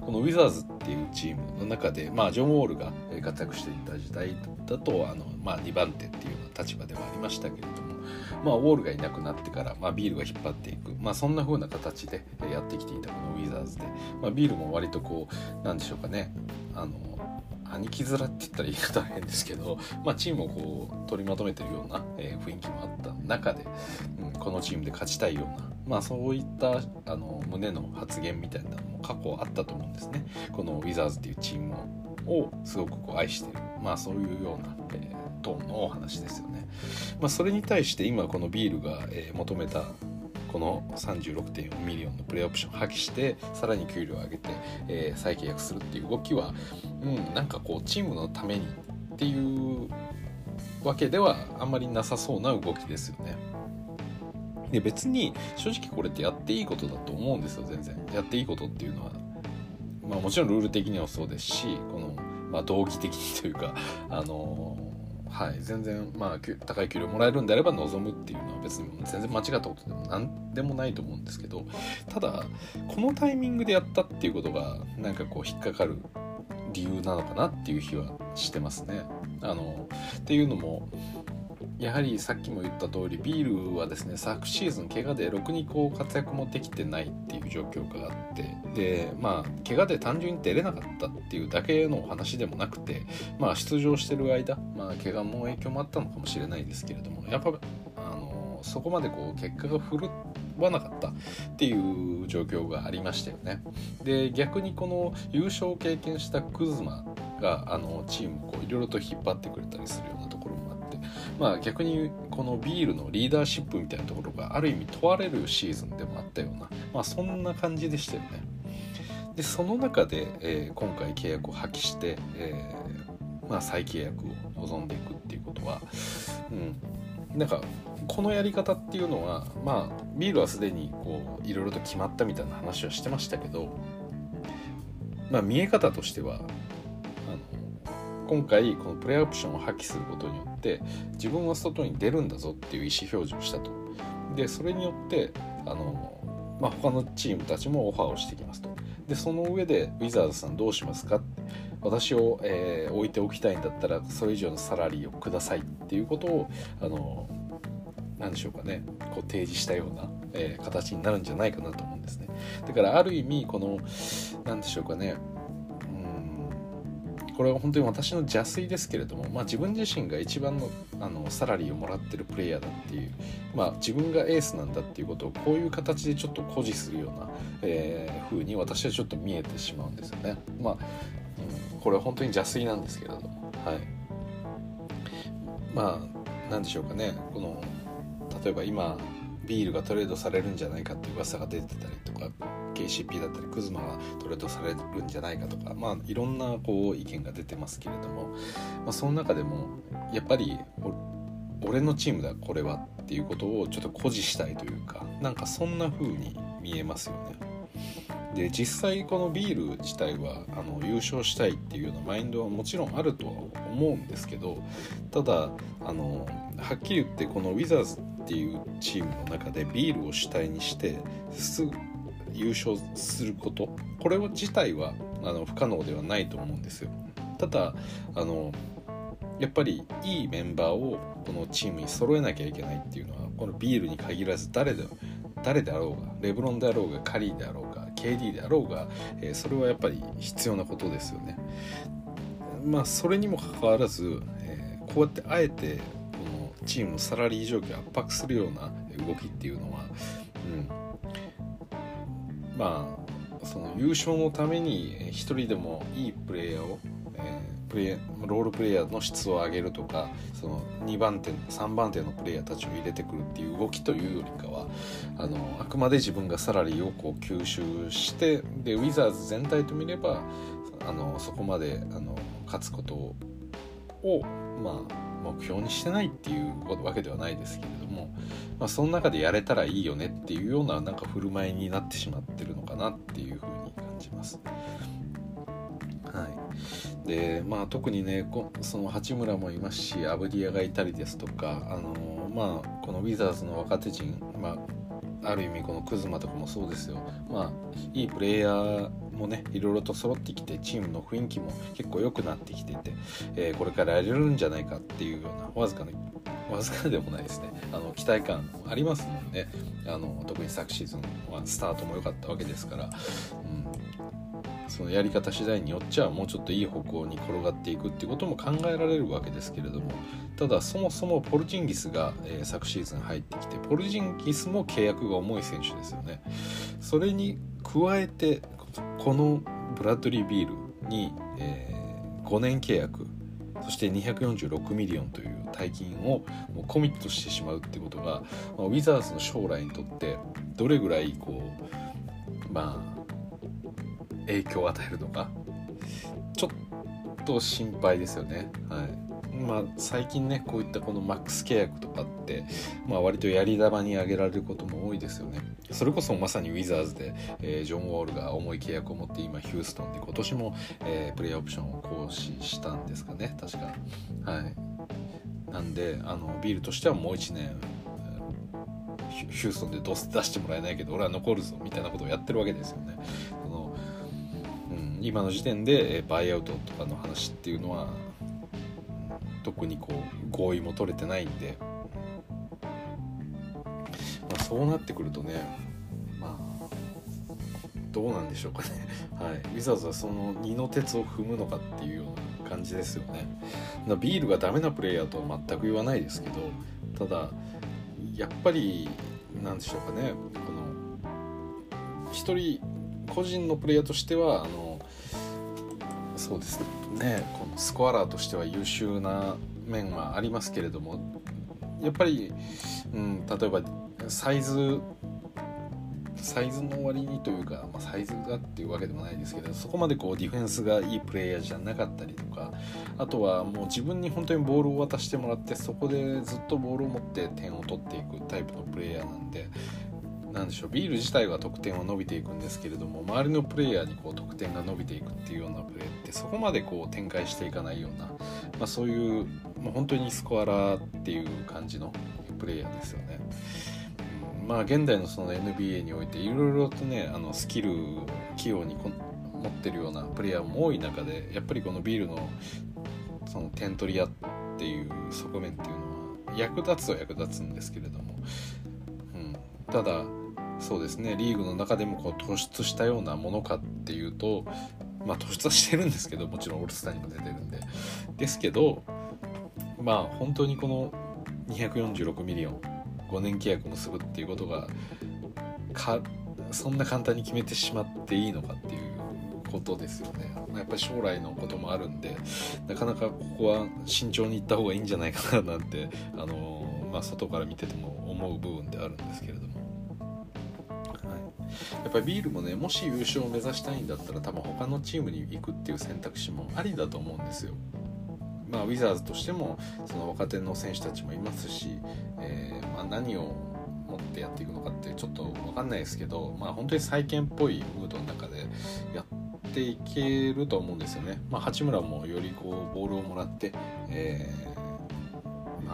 このウィザーズっていうチームの中で、まあ、ジョン・ウォールが活躍していた時代だとあの、まあ、2番手っていうような立場ではありましたけれども、まあ、ウォールがいなくなってから、まあ、ビールが引っ張っていく、まあ、そんな風な形でやってきていたこのウィザーズで、まあ、ビールも割とこうなんでしょうかねあの兄貴面って言ったら言い方は変ですけど、まあ、チームをこう取りまとめてるような、えー、雰囲気もあった中で、うん、このチームで勝ちたいような、まあ、そういったあの胸の発言みたいなのも過去あったと思うんですね。このウィザーズっていうチームをすごくこう愛してる、まあ、そういうような、えー、トーンのお話ですよね。まあ、それに対して今このビールが、えー、求めたこの36.4ミリオンのプレイオプションを破棄してさらに給料を上げて、えー、再契約するっていう動きは、うん、なんかこうチームのためにっていうわけではあんまりなさそうな動きですよね。で別に正直これってやっていいことだと思うんですよ全然。やっていいことっていうのは、まあ、もちろんルール的にはそうですしこの、まあ、道義的にというかあのはい全然まあ高い給料もらえるんであれば望むっていうのは別に全然間違ったことでも何でもないと思うんですけどただこのタイミングでやったっていうことがなんかこう引っかかる理由なのかなっていう気はしてますね。あのっていうのもやはりさっきも言った通りビールはですね昨シーズン怪我でろくにこう活躍もできてないっていう状況があってでまあ怪我で単純に出れなかったっていうだけのお話でもなくてまあ出場してる間まあ怪我も影響もあったのかもしれないですけれどもやっぱあのそこまでこう結果が振るわなかったっていう状況がありましたよね。で逆にこの優勝を経験したクズマがあのチームをいろいろと引っ張ってくれたりするようなところってまあ逆にこのビールのリーダーシップみたいなところがある意味問われるシーズンでもあったようなまあそんな感じでしたよね。でその中で、えー、今回契約を破棄して、えー、まあ、再契約を望んでいくっていうことは、うん、なんかこのやり方っていうのはまあビールはすでにこういろいろと決まったみたいな話はしてましたけど、まあ、見え方としてはあの今回このプレイオプションを破棄することによって自分は外に出るんだぞっていう意思表示をしたと。でそれによってあの、まあ、他のチームたちもオファーをしてきますと。でその上でウィザーズさんどうしますかって私を、えー、置いておきたいんだったらそれ以上のサラリーをくださいっていうことをあの何でしょうかねこう提示したような、えー、形になるんじゃないかなと思うんですねだからある意味この何でしょうかねこれは本当に私の邪推ですけれども、まあ、自分自身が一番のあのサラリーをもらってるプレイヤーだっていう、まあ、自分がエースなんだっていうことをこういう形でちょっと誇示するような、えー、風に私はちょっと見えてしまうんですよね。まあ、うん、これは本当に邪推なんですけれども、はい、まあ何でしょうかね。この例えば今ビールがトレードされるんじゃないかっていう噂が出てたりとか KCP だったりクズマがトレードされるんじゃないかとかまあいろんなこう意見が出てますけれども、まあ、その中でもやっぱり俺のチームだこれはっていうことをちょっと誇示したいというかなんかそんな風に見えますよね。で実際このビール自体はあの優勝したいっていうようなマインドはもちろんあるとは思うんですけどただあのはっきり言ってこのウィザーズっていうチームの中でビールを主体にしてす優勝することこれ自体はあの不可能ではないと思うんですよ。ただあのやっぱりいいメンバーをこのチームに揃えなきゃいけないっていうのはこのビールに限らず誰で誰であろうがレブロンであろうがカリーであろうが KD であろうが、えー、それはやっぱり必要なことですよね。まあそれにもかかわらず、えー、こうやってあえてこのチームのサラリー状況を圧迫するような動きっていうのは、うん、まあその優勝のために一人でもいいプレーヤーを、えープレロールプレイヤーの質を上げるとかその2番手3番手のプレイヤーたちを入れてくるっていう動きというよりかはあのあくまで自分がサラリーをこう吸収してでウィザーズ全体と見ればあのそこまであの勝つことを、まあ、目標にしてないっていうわけではないですけど、まあ、その中でやれたらいいよねっていうようななんか振る舞いになってしまってるのかなっていうふうに感じます。はいでまあ、特にねその八村もいますしアブディアがいたりですとか、あのまあ、このウィザーズの若手陣、まあ、ある意味このクズマとかもそうですよ、まあ、いいプレイヤーもねいろいろと揃ってきてチームの雰囲気も結構良くなってきていて、えー、これからやれるんじゃないかっていうようなわずかなわずかでもないですね。あの期待感ありますもんねあの特に昨シーズンはスタートも良かったわけですから、うん、そのやり方次第によっちゃもうちょっといい方向に転がっていくっていうことも考えられるわけですけれどもただそもそもポルジンギスが、えー、昨シーズン入ってきてポルジンギスも契約が重い選手ですよね。それに加えてこのブラッドリー・ビールに、えー、5年契約そして246ミリオンという大金をもうコミットしてしまうってことが、まあ、ウィザーズの将来にとってどれぐらいこうまあ影響を与えるのか？ちょっと心配ですよね。はい。まあ、最近ねこういったこのマックス契約とかって、まあ、割とやり玉に挙げられることも多いですよね。それこそまさにウィザーズで、えー、ジョン・ウォールが重い契約を持って今ヒューストンで今年も、えー、プレイオプションを行使したんですかね。確か。はい。なんであのビールとしてはもう1年ヒューストンで出してもらえないけど俺は残るぞみたいなことをやってるわけですよね。今の時点でバイアウトとかの話っていうのは特にこう合意も取れてないんで、まあ、そうなってくるとねまあどうなんでしょうかね。はい。ウィザーズはその二の鉄を踏むのかっていうような感じですよね。ビールがダメなプレイヤーとは全く言わないですけどただやっぱりなんでしょうかね。この一人個人のプレイヤーとしてはあのそうですね。このスコアラーとしては優秀な面はありますけれどもやっぱり、うん、例えばサイズサイズの割にというか、まあ、サイズがっていうわけでもないですけどそこまでこうディフェンスがいいプレイヤーじゃなかったりとかあとはもう自分に本当にボールを渡してもらってそこでずっとボールを持って点を取っていくタイプのプレイヤーなんでなんでしょうビール自体は得点は伸びていくんですけれども周りのプレイヤーにこう得点が伸びていくっていうようなプレーってそこまでこう展開していかないような、まあ、そういう、まあ、本当にスコアラーっていう感じのプレイヤーですよね。まあ現代のその NBA においていろいろとねあのスキル器用に持ってるようなプレイヤーも多い中でやっぱりこのビールのその点取り屋っていう側面っていうのは役立つは役立つんですけれども、うん、ただそうですねリーグの中でもこう突出したようなものかっていうとまあ突出はしてるんですけどもちろんオールスターにも出てるんでですけどまあ本当にこの246ミリオン5年契約を結ぶっていうことがかそんな簡単に決めてしまっていいのかっていうことですよね。やっぱり将来のこともあるんでなかなかここは慎重にいった方がいいんじゃないかななんて、あのまあ、外から見てても思う部分であるんですけれども。やっぱりビールもねもし優勝を目指したいんだったら多分他のチームに行くっていう選択肢もありだと思うんですよ。まあ、ウィザーズとしてもその若手の選手たちもいますし、えー、まあ、何を持ってやっていくのかってちょっと分かんないですけど、まあ、本当に再建っぽいムードの中でやっていけると思うんですよね。まあ、八村もよりこうボールをもらって、えー、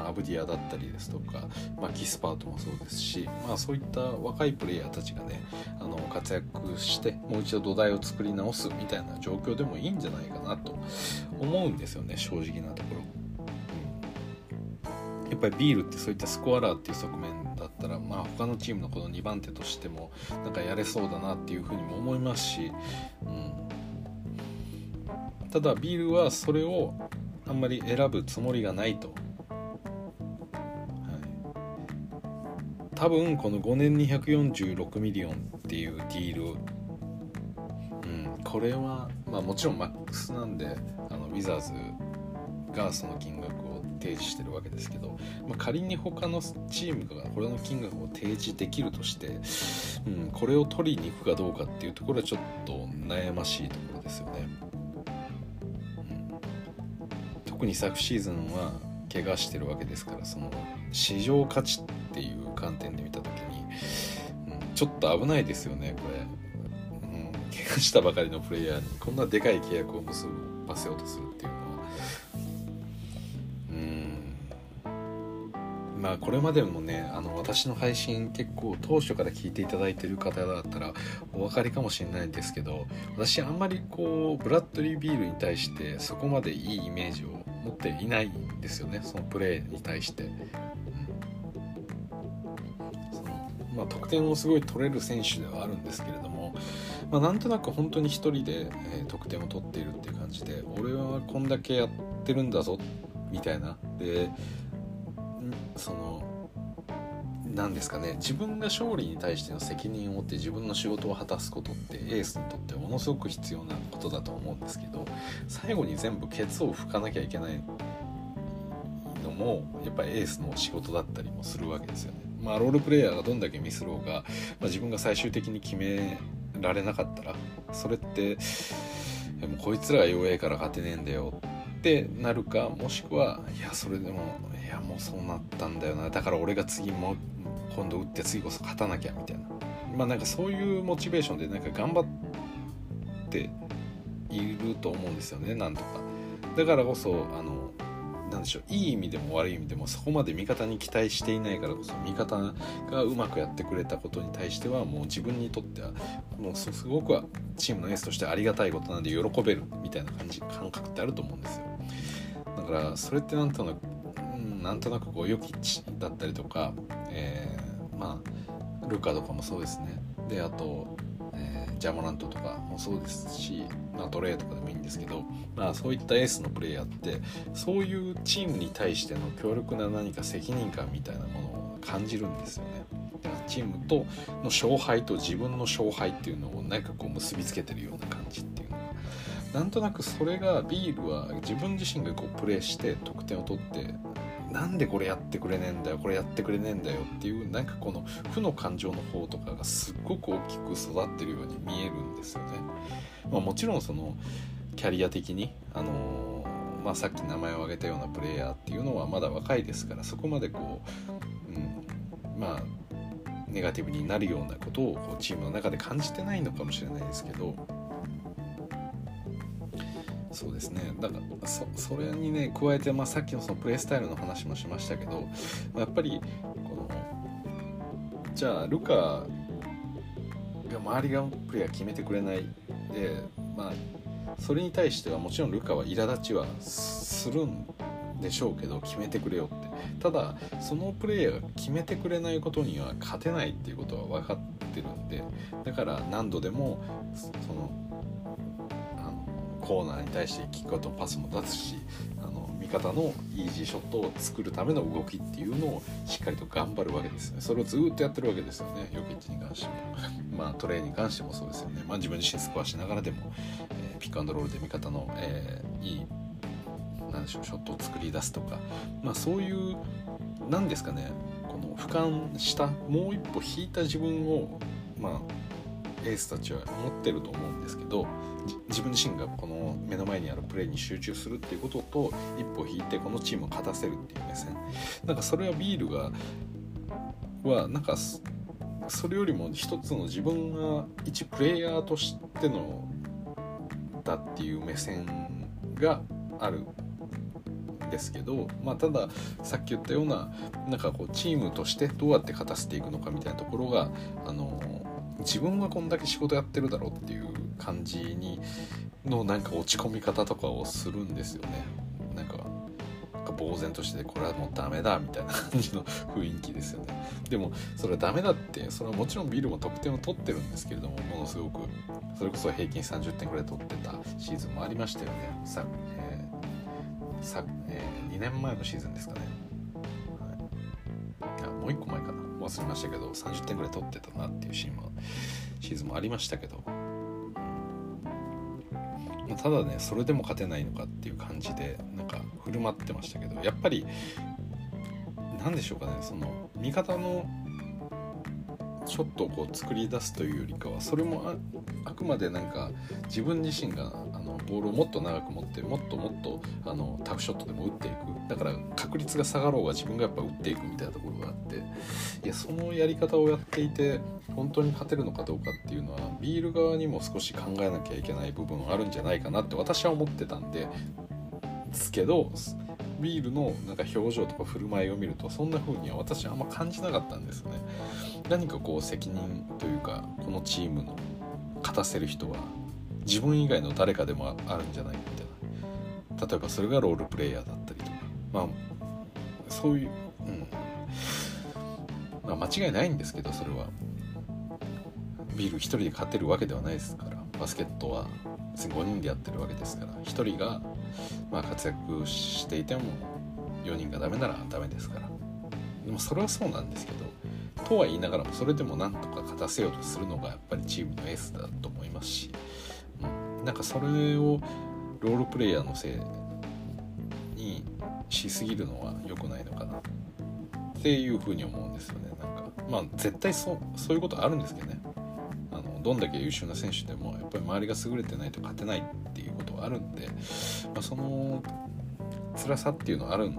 アブディアだったりですとか、まあ、キスパートもそうですし、まあ、そういった若いプレイヤーたちがねあの活躍してもう一度土台を作り直すみたいな状況でもいいんじゃないかなと思うんですよね正直なところ。やっぱりビールってそういったスコアラーっていう側面だったら、まあ、他のチームのこの2番手としてもなんかやれそうだなっていうふうにも思いますし、うん、ただビールはそれをあんまり選ぶつもりがないと多分この5年246ミリオンっていうディール、うん、これは、まあ、もちろんマックスなんであのウィザーズがその金額を提示してるわけですけど、まあ、仮に他のチームがこれの金額を提示できるとして、うん、これを取りに行くかどうかっていうところはちょっと悩ましいところですよね。うん、特に昨シーズンは怪我してるわけですからその市場価値っていう観点で見た時に、うん、ちょっと危ないですよねこれ、うん、怪我したばかりのプレイヤーにこんなでかい契約を結ばせようとするっていうのは。うん。まあこれまでもねあの私の配信結構当初から聞いていただいてる方だったらお分かりかもしれないんですけど私あんまりこうブラッドリー・ビールに対してそこまでいいイメージを持っていないんですよねそのプレーに対して。うんそのまあ、得点をすごい取れる選手ではあるんですけれども、まあ、なんとなく本当に1人で、え得点を取っているっていう感じで俺はこんだけやってるんだぞみたいなでその何ですかね自分が勝利に対しての責任を持って自分の仕事を果たすことってエースにとってものすごく必要なことだと思うんですけど最後に全部ケツを拭かなきゃいけないのもやっぱりエースの仕事だったりもするわけですよね。まあ、ロールプレイヤーがどんだけミスろうが、まあ、自分が最終的に決められなかったらそれってもうこいつらが弱いから勝てねえんだよってなるかもしくはいやそれでもいやもうそうなったんだよな。だから俺が次も今度打って次こそ勝たなきゃみたいな。まあなんかそういうモチベーションでなんか頑張っていると思うんですよねなんとか。だからこそあのなでしょういい意味でも悪い意味でもそこまで味方に期待していないからこそ味方がうまくやってくれたことに対してはもう自分にとってはもうすごくはチームのエースとしてありがたいことなんで喜べるみたいな感じ感覚ってあると思うんですよ。だからそれってなんとなく、なんとなくこう良きだったりとか、えー、まあルカとかもそうですねであとえジャモラントとかもそうですし、まあ、トレーとかでもいいんですけど、まあ、そういったエースのプレイヤーってそういうチームに対しての強力な何か責任感みたいなものを感じるんですよね。チームとの勝敗と自分の勝敗っていうのを何かこう結びつけてるような感じっていうのはなんとなくそれがビールは自分自身がこうプレーして得点を取ってなんでこれやってくれねえんだよこれやってくれねえんだよっていうなんかこの負の感情の方とかがすっごく大きく育ってるように見えるんですよね。まあ、もちろんそのキャリア的に、あのー、まあ、さっき名前を挙げたようなプレイヤーっていうのはまだ若いですからそこまでこう、うん、まあネガティブになるようなことをこうチームの中で感じてないのかもしれないですけどそうですね。だからそそれにね加えて、まあ、さっきのそのプレイスタイルの話もしましたけど、やっぱりこのじゃあルカが周りがプレイヤー決めてくれないでまあそれに対してはもちろんルカは苛立ちはするんでしょうけど決めてくれよって。ただそのプレイヤーが決めてくれないことには勝てないっていうことは分かってるんでだから何度でもそのコーナーに対してキックアウトパスも出すしあの味方のイージーショットを作るための動きっていうのをしっかりと頑張るわけですね。それをずっとやってるわけですよねヨキッチに関しても。まあトレーに関してもそうですよね、まあ、自分自身スコアしながらでも、えー、ピックアンドロールで味方の、えー、いいなんでしょうショットを作り出すとか。まあそういう何ですかねこの俯瞰したもう一歩引いた自分をまあエースたちは持ってると思うんですけど自分自身がこの目の前にあるプレーに集中するっていうことと一歩引いてこのチームを勝たせるっていう目線。なんかそれはビールがはなんかそれよりも一つの自分が一プレイヤーとしてのだっていう目線があるんですけど、まあ、たださっき言ったようななんかこうチームとしてどうやって勝たせていくのかみたいなところがあの自分はこんだけ仕事やってるだろうっていう感じにのなんか落ち込み方とかをするんですよね。なんか呆然としてこれはもうダメだみたいな感じの雰囲気ですよね。でもそれはダメだってそれはもちろんビールも得点を取ってるんですけれどもものすごくそれこそ平均30点ぐらい取ってたシーズンもありましたよね。さ、えーさえー、2年前のシーズンですかね、はい、あもう1個前かな。忘れましたけど30点ぐらい取ってたなっていうシーンもシーズンもありましたけど。まただねそれでも勝てないのかっていう感じでなんか振る舞ってましたけどやっぱり何でしょうかねその味方のショットをこう作り出すというよりかはそれもあくまでなんか自分自身があのボールをもっと長く持ってもっともっとあのタフショットでも打っていくだから確率が下がろうが自分がやっぱ打っていくみたいなところがあっていやそのやり方をやっていて本当に勝てるのかどうかっていうのはビール側にも少し考えなきゃいけない部分あるんじゃないかなって私は思ってたんですけどビールのなんか表情とか振る舞いを見るとそんな風には私はあんま感じなかったんですね。何かこう責任というかこのチームの勝たせる人は自分以外の誰かでもあるんじゃないみたいな。例えばそれがロールプレイヤーだったりとか。まあそういううん。まあ間違いないんですけどそれは。ビール1人で勝てるわけではないですから。バスケットは5人でやってるわけですから。1人がまあ活躍していても4人がダメならダメですから。でもそれはそうなんですけどとは言いながらもそれでもなんとか勝たせようとするのがやっぱりチームのエースだと思いますし、うん、なんかそれをロールプレイヤーのせいにしすぎるのは良くないのかなっていうふうに思うんですよね。なんかまあ絶対そうそういうことあるんですけどね。あのどんだけ優秀な選手でもやっぱり周りが優れてないと勝てないはあるんで、まあ、その辛さっていうのはあるん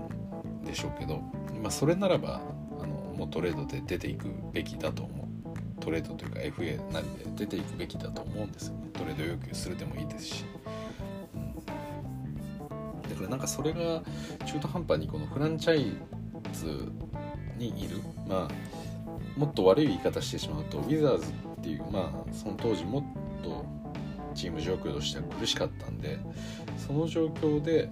でしょうけど、まあ、それならばあのもうトレードで出ていくべきだと思う。トレードというか FA なりで出ていくべきだと思うんですよね。トレード要求するでもいいですし、うん、だからなんかそれが中途半端にこのフランチャイズにいる。まあもっと悪い言い方してしまうとウィザーズっていうまあその当時もっとチーム状況としては苦しかったんでその状況で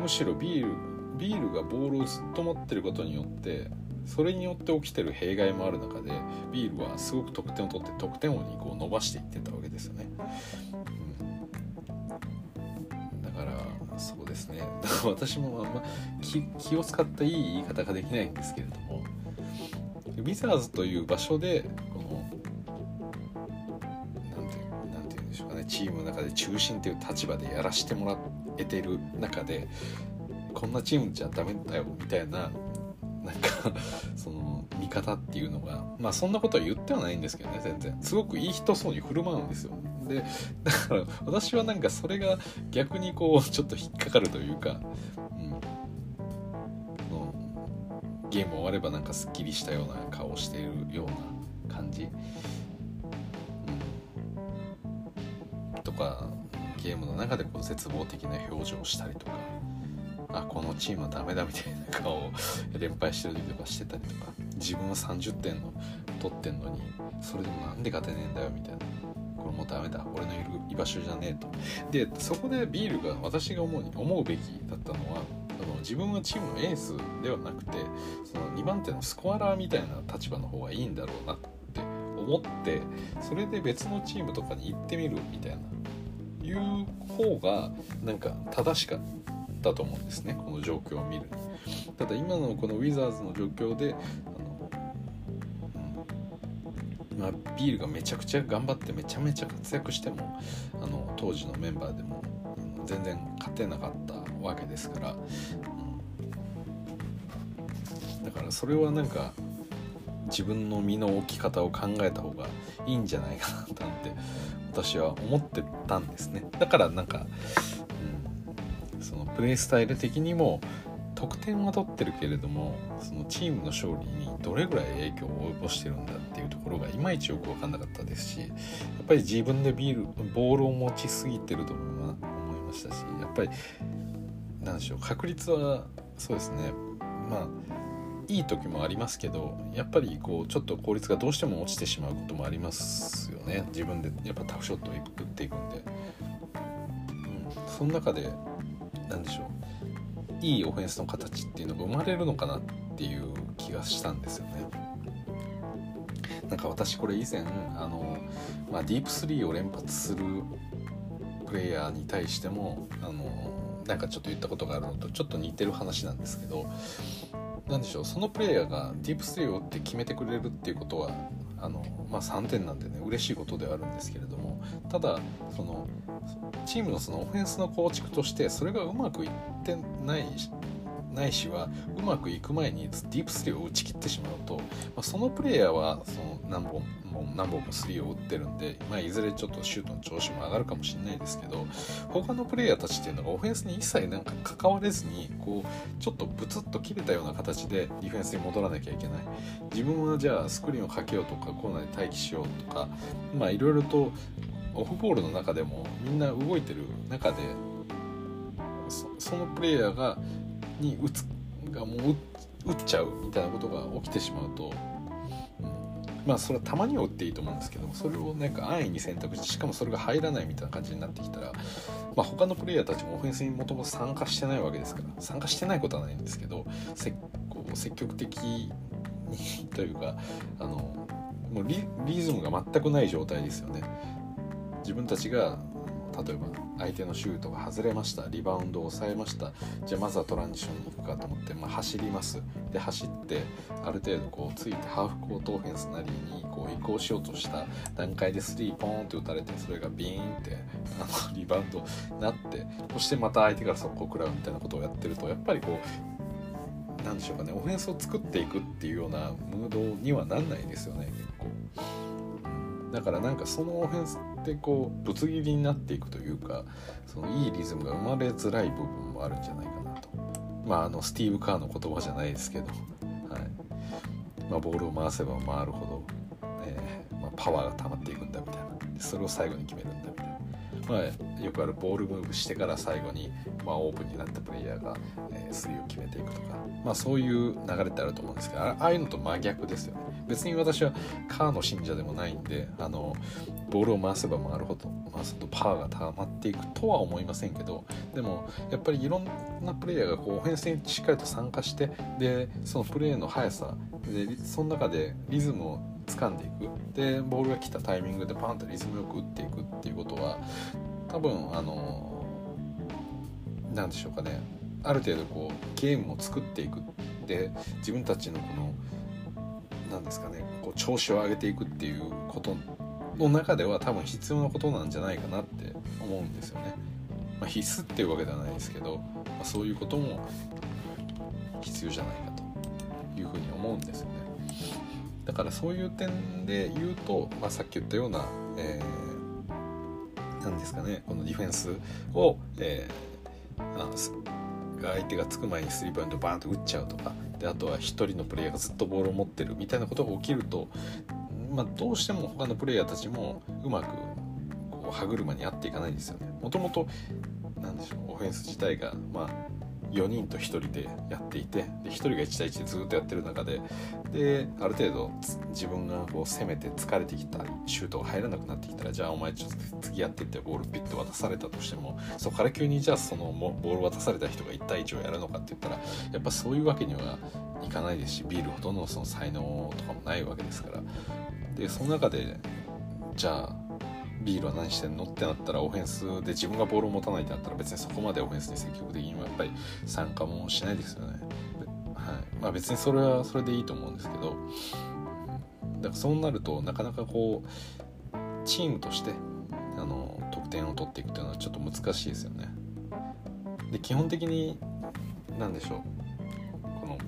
むしろビールビールがボールをずっと持ってることによってそれによって起きてる弊害もある中でビールはすごく得点を取って得点王にこう伸ばしていってたわけですよね、うん、だからそうですね。だから私もあんま気気を使ったいい言い方ができないんですけれどもウィザーズという場所でチームの中で中心という立場でやらせてもらえてる中でこんなチームじゃダメだよみたいななんかその見方っていうのがまあそんなことは言ってはないんですけどね全然。すごくいい人そうに振る舞うんですよ。でだから私はなんかそれが逆にこうちょっと引っかかるというか、うん、のゲーム終わればなんかすっきりしたような顔をしているような感じ、とかゲームの中でこう絶望的な表情をしたりとかあこのチームはダメだみたいな顔を連敗してる時とかしてたりとか自分は30点の取ってんのにそれでもなんで勝てねえんだよみたいな。これもうダメだ。俺のいる居場所じゃねえと。でそこでビールが私が思うに思うべきだったのは自分はチームのエースではなくてその2番手のスコアラーみたいな立場の方がいいんだろうなって思ってそれで別のチームとかに行ってみるみたいな。いう方がなんか正しかったと思うんですね。この状況を見るに。ただ今のこのウィザーズの状況であの、まあ、ビールがめちゃくちゃ頑張ってめちゃめちゃ活躍してもあの当時のメンバーでも、全然勝てなかったわけですから、うん、だからそれはなんか自分の身の置き方を考えた方がいいんじゃないかななんて私は思ってたんですね。だからなんかうんそのプレースタイル的にも得点は取ってるけれどもそのチームの勝利にどれぐらい影響を及ぼしてるんだっていうところがいまいちよく分かんなかったですしやっぱり自分でビールボールを持ちすぎてると思いましたしやっぱり何でしょう確率はそうですね。まあいい時もありますけどやっぱりこうちょっと効率がどうしても落ちてしまうこともありますよね。自分でやっぱタフショットを打っていくんで、うん、その中で何でしょう。いいオフェンスの形っていうのが生まれるのかなっていう気がしたんですよね。なんか私これ以前あの、まあ、ディープスリーを連発するプレイヤーに対してもあのなんかちょっと言ったことがあるのとちょっと似てる話なんですけど何でしょうそのプレイヤーがディープスリーを打って決めてくれるっていうことはあの、まあ、3点なんでね嬉しいことではあるんですけれどもただそのチームのそのオフェンスの構築としてそれがうまくいってないないしはうまくいく前にディープスリーを打ち切ってしまうと、まあ、そのプレイヤーはその何本も何本もスリーを打ってるんで、まあ、いずれちょっとシュートの調子も上がるかもしれないですけど他のプレイヤーたちっていうのがオフェンスに一切なんか関われずにこうちょっとブツッと切れたような形でディフェンスに戻らなきゃいけない。自分はじゃあスクリーンをかけようとかコーナーで待機しようとかまあいろいろとオフボールの中でもみんな動いてる中でそのプレイヤーがに打つがもう打っちゃうみたいなことが起きてしまうと、まあそれはたまには打っていいと思うんですけどそれをなんか安易に選択してしかもそれが入らないみたいな感じになってきたら、まあ、他のプレイヤーたちもオフェンスにもともと参加してないわけですから参加してないことはないんですけどせこう積極的にというかあのもうリリズムが全くない状態ですよね。自分たちが例えば相手のシュートが外れましたリバウンドを抑えましたじゃあまずはトランジションに行くかと思って、まあ、走りますで走ってある程度こうついてハーフコートオフェンスなりにこう移行しようとした段階でスリーポーンって打たれてそれがビーンってあのリバウンドになってそしてまた相手から速攻食らうみたいなことをやってるとやっぱりこうなんでしょうかねオフェンスを作っていくっていうようなムードにはなんないですよね結構。だからなんかそのオフェンスってこうぶつ切りになっていくというかそのいいリズムが生まれづらい部分もあるんじゃないかなと。まああのスティーブ・カーの言葉じゃないですけど、はい。まあ、ボールを回せば回るほど、えーまあ、パワーが溜まっていくんだみたいな。それを最後に決めるんだみたいな。まあ、よくあるボールムーブしてから最後に、まあ、オープンになったプレイヤーが、えー、スリーを決めていくとか、まあ、そういう流れってあると思うんですけどああいうのと真逆ですよね。別に私はカーの信者でもないんであのボールを回せば回るほど回すとパワーが溜まっていくとは思いませんけどでもやっぱりいろんなプレイヤーがこうオフェンスにしっかりと参加してでそのプレーの速さでその中でリズムを掴んでいくでボールが来たタイミングでパンとリズムよく打っていくっていうことは多分あの何でしょうかねある程度こうゲームを作っていくで自分たちのこの何ですかねこう調子を上げていくっていうことの中では多分必要なことなんじゃないかなって思うんですよね。まあ、必須っていうわけではないですけど、まあ、そういうことも必要じゃないかというふうに思うんですよね。だからそういう点で言うと、まあ、さっき言ったような、えー、ですかねこのディフェンスを、えー、あ相手がつく前にスリーポイントバーンと打っちゃうとかであとは1人のプレイヤーがずっとボールを持ってるみたいなことが起きると、まあ、どうしても他のプレイヤーたちもうまくこう歯車に合っていかないんですよね。もともと何でしょうオフェンス自体が、まあ、4人と1人でやっていてで1人が1対1でずっとやってる中でである程度自分がこう攻めて疲れてきたりシュートが入らなくなってきたらじゃあお前ちょっと次やってってボールピッと渡されたとしてもそこから急にじゃあそのボール渡された人が1対1をやるのかって言ったらやっぱそういうわけにはいかないですしビールほどのその才能とかもないわけですから。でその中でじゃあビールは何してんのってなったらオフェンスで自分がボールを持たないってなったら別にそこまでオフェンスに積極的にはやっぱり参加もしないですよね。はいまあ、別にそれはそれでいいと思うんですけどだからそうなるとなかなかこうチームとしてあの得点を取っていくというのはちょっと難しいですよね。で基本的に何でしょう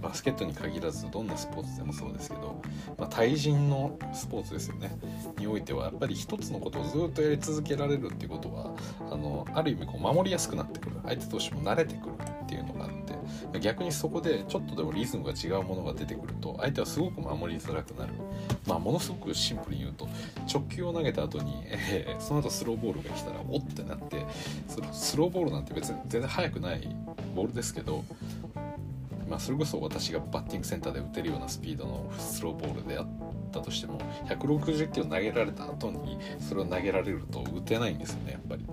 バスケットに限らずどんなスポーツでもそうですけど、まあ、対人のスポーツですよね。においてはやっぱり一つのことをずっとやり続けられるっていうことはあのある意味こう守りやすくなってくる。相手としても慣れてくるっていうのがあって逆にそこでちょっとでもリズムが違うものが出てくると相手はすごく守りづらくなる。まあものすごくシンプルに言うと直球を投げた後に、えー、その後スローボールが来たらおってなってスローボールなんて別に全然速くないボールですけどまあ、それこそ私がバッティングセンターで打てるようなスピードのスローボールであったとしても160キロ投げられた後にそれを投げられると打てないんですよねやっぱり。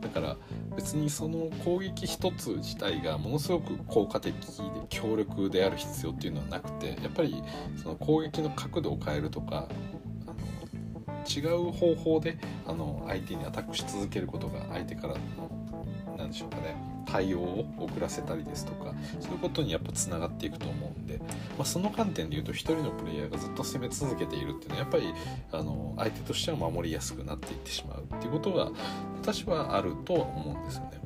だから別にその攻撃一つ自体がものすごく効果的で強力である必要っていうのはなくてやっぱりその攻撃の角度を変えるとか違う方法であの相手にアタックし続けることが相手からのでしょうかね対応を遅らせたりですとかそういうことにやっぱつながっていくと思うんで、まあ、その観点で言うと1人のプレイヤーがずっと攻め続けているっていうのはやっぱりあの相手としては守りやすくなっていってしまうっていうことが私はあるとは思うんですよね。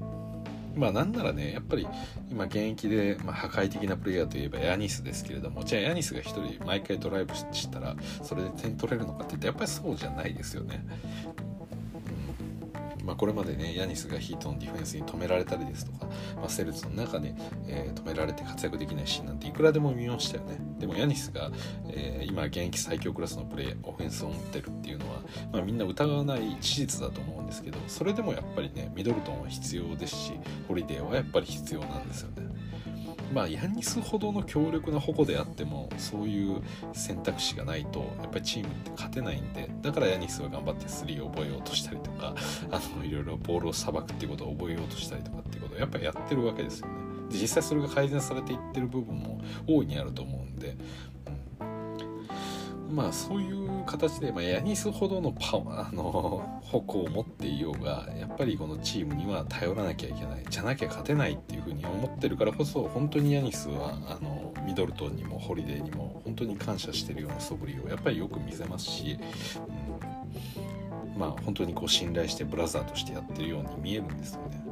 まあなんならねやっぱり今現役で、まあ、破壊的なプレイヤーといえばヤニスですけれどもじゃあヤニスが1人毎回ドライブしたらそれで点取れるのかって言ってやっぱりそうじゃないですよね。まあ、これまでねヤニスがヒートのディフェンスに止められたりですとか、まあ、セルツの中で、えー、止められて活躍できないシーンなんていくらでも見ましたよね。でもヤニスが、えー、今現役最強クラスのプレーオフェンスを持ってるっていうのは、まあ、みんな疑わない事実だと思うんですけどそれでもやっぱりねミドルトンは必要ですしホリデーはやっぱり必要なんですよね。まあ、ヤニスほどの強力な矛であってもそういう選択肢がないとやっぱりチームって勝てないんでだからヤニスは頑張ってスリーを覚えようとしたりとかあのいろいろボールをさばくっていうことを覚えようとしたりとかっていうことをやっぱりやってるわけですよね。で実際それが改善されていってる部分も大いにあると思うんで、まあそういう形で、まあ、ヤニスほどのパワーの矛を持っていようがやっぱりこのチームには頼らなきゃいけないじゃなきゃ勝てないっていうふうに思ってるからこそ本当にヤニスはあのミドルトンにもホリデーにも本当に感謝してるような素振りをやっぱりよく見せますし、うん、まあ本当にこう信頼してブラザーとしてやってるように見えるんですよね、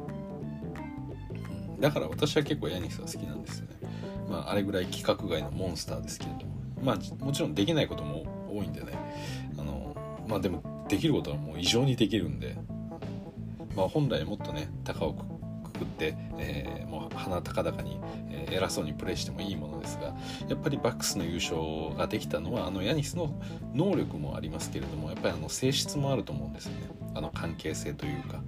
うん、だから私は結構ヤニスは好きなんですよね。まああれぐらい規格外のモンスターですけれどもまあもちろんできないことも多いんでね。あのまあでもできることはもう異常にできるんで、まあ、本来もっとね高をくくって、えー、もう鼻高々に、えー、偉そうにプレーしてもいいものですがやっぱりバックスの優勝ができたのはあのヤニスの能力もありますけれどもやっぱりあの性質もあると思うんですよね。あの関係性というか。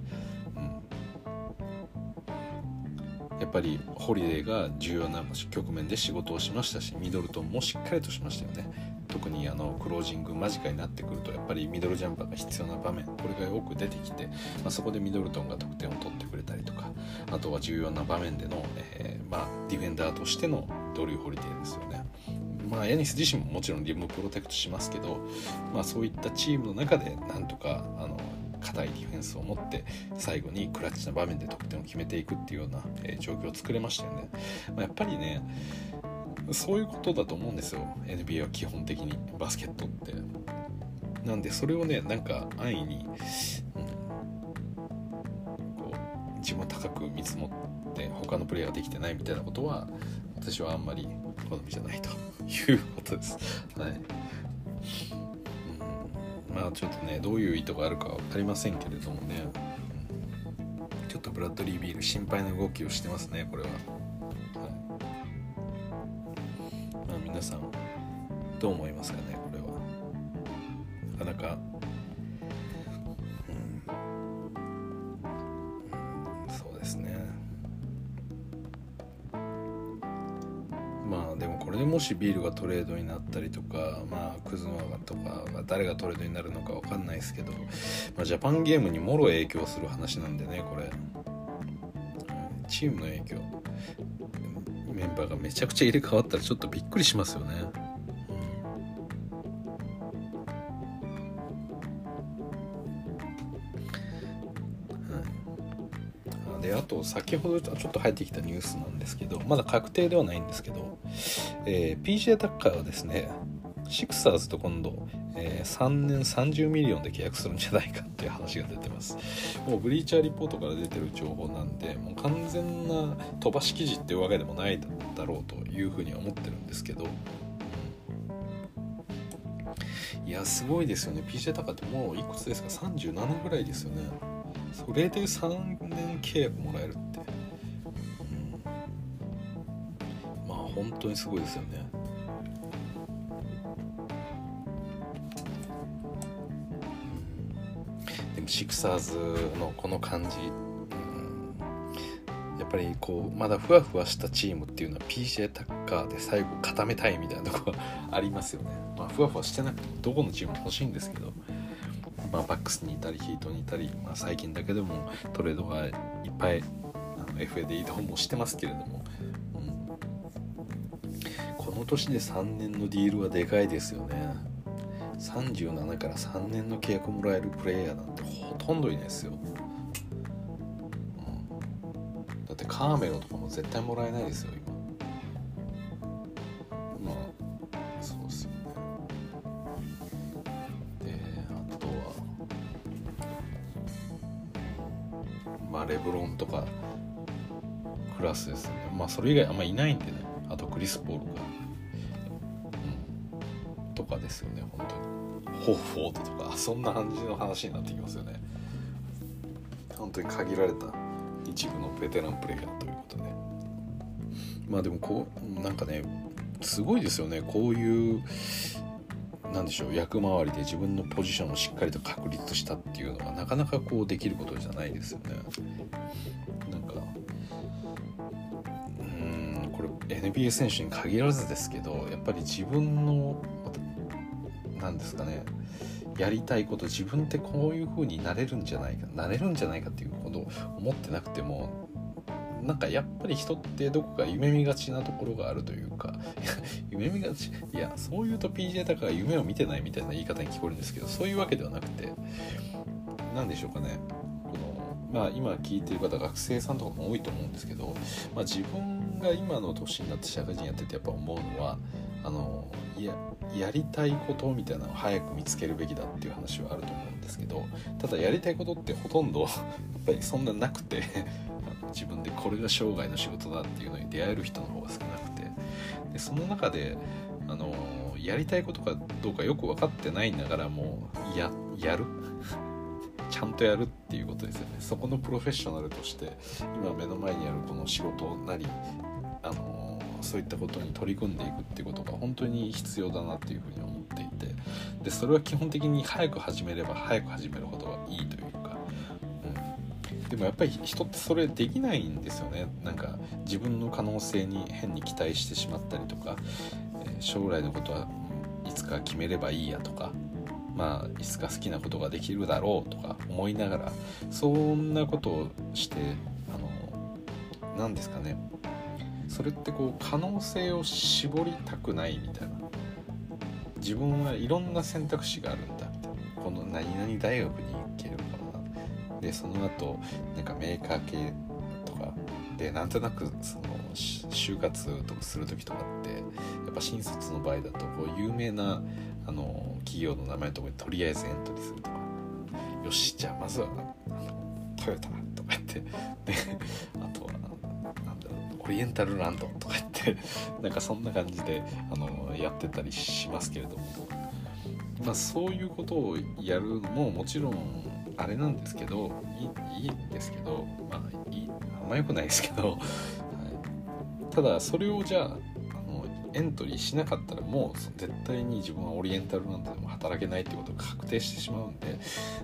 やっぱりホリデーが重要な局面で仕事をしましたしミドルトンもしっかりとしましたよね特にあのクロージング間近になってくるとやっぱりミドルジャンパーが必要な場面これがよく出てきて、まあ、そこでミドルトンが得点を取ってくれたりとかあとは重要な場面での、えー、まあ、ディフェンダーとしてのドリュー・ホリデーですよね。まあ、ヤニス自身ももちろんリムプロテクトしますけど、まあ、そういったチームの中でなんとかあの硬いディフェンスを持って最後にクラッチな場面で得点を決めていくっていうような、え、状況を作れましたよね。まあ、やっぱりねそういうことだと思うんですよ NBA は基本的にバスケットって。なんでそれをねなんか安易に、うん、こ自分を高く見積もって他のプレイができてないみたいなことは私はあんまり好みじゃないということです。はい、まあちょっとねどういう意図があるか分かりませんけれどもね、ちょっとブラッドリー・ビール心配な動きをしてますねこれは。はい。まあ、皆さんどう思いますかねこれは。なかなかそうですね。でもしビールがトレードになったりとか、まあ、クズノアとかが誰がトレードになるのか分かんないですけど、まあ、ジャパンゲームにもろ影響する話なんでねこれチームの影響メンバーがめちゃくちゃ入れ替わったらちょっとびっくりしますよね。であと先ほどちょっと入ってきたニュースなんですけどまだ確定ではないんですけど、えー、PJ タッカーはですねシクサーズと今度、えー、3年30 million で契約するんじゃないかっていう話が出てます。もう Bleacher Report から出てる情報なんでもう完全な飛ばし記事っていうわけでもないだろうというふうには思ってるんですけど。いやすごいですよね。PJ タッカーってもういくつですか？37ぐらいですよね。それで3年契約もらえるって、うん、まあ本当にすごいですよね。でもシクサーズのこの感じ、うん、やっぱりこうまだふわふわしたチームっていうのは PJ タッカーで最後固めたいみたいなとこありますよね。まあふわふわしてなくてどこのチームも欲しいんですけど。まあ、バックスにいたりヒートにいたり、まあ、最近だけでもトレードがいっぱいあの FA で移動もしてますけれども、うん、この年で3年のディールはでかいですよね。37から3年の契約もらえるプレイヤーなんてほとんどいないですよ、うん、だってカーメロとかも絶対もらえないですよ。それ以外あんまいないんでね。あとクリス・ポールが、うん、とかですよね。本当に。ホッフォードとか。そんな感じの話になってきますよね。本当に限られた。一部のベテランプレイヤーということで。まあでもこうなんかねすごいですよね。こういう何でしょう。役回りで自分のポジションをしっかりと確立したっていうのはなかなかこうできることじゃないですよね。なんか NBA 選手に限らずですけどやっぱり自分の何ですかねやりたいこと自分ってこういう風になれるんじゃないかなれるんじゃないかっていうことを思ってなくてもなんかやっぱり人ってどこか夢見がちなところがあるというか 夢見がちいやそういうと PJ タカが夢を見てないみたいな言い方に聞こえるんですけどそういうわけではなくて何でしょうかねこのまあ今聞いてる方学生さんとかも多いと思うんですけど、まあ、自分が今の年になって社会人やっててやっぱ思うのはあのややりたいことみたいなのを早く見つけるべきだっていう話はあると思うんですけどただやりたいことってほとんど やっぱりそんななくて 自分でこれが生涯の仕事だっていうのに出会える人の方が少なくて。でその中であのやりたいことかどうかよく分かってないながらもややる？ちゃんとやるっていうことですよね。そこのプロフェッショナルとして今目の前にあるこの仕事なりあのそういったことに取り組んでいくっていうことが本当に必要だなっていうふうに思っていて。でそれは基本的に早く始めれば早く始めることがいいというか、うん。でもやっぱり人ってそれできないんですよね。なんか自分の可能性に変に期待してしまったりとか、え、将来のことはいつか決めればいいやとか。まあいつか好きなことができるだろうとか思いながら。そんなことをしてあの何ですかね。それってこう可能性を絞りたくないみたいな。自分はいろんな選択肢があるんだみたいなこの何々大学に行けるかな。でその後なんかメーカー系とかでなんとなくその就活とかする時とかってやっぱ新卒の場合だとこう有名なあの企業の名前ところにとりあえずエントリーするとか。よしじゃあまずはトヨタとか言って。であとはリエンタルランド とか言ってなんかそんな感じであのやってたりしますけれども。まあそういうことをやるのももちろんあれなんですけどいいんですけどまあいいあんま良くないですけど、はい、ただそれをじゃああのエントリーしなかったらもう絶対に自分はオリエンタルランドでも働けないってことが確定してしまうんで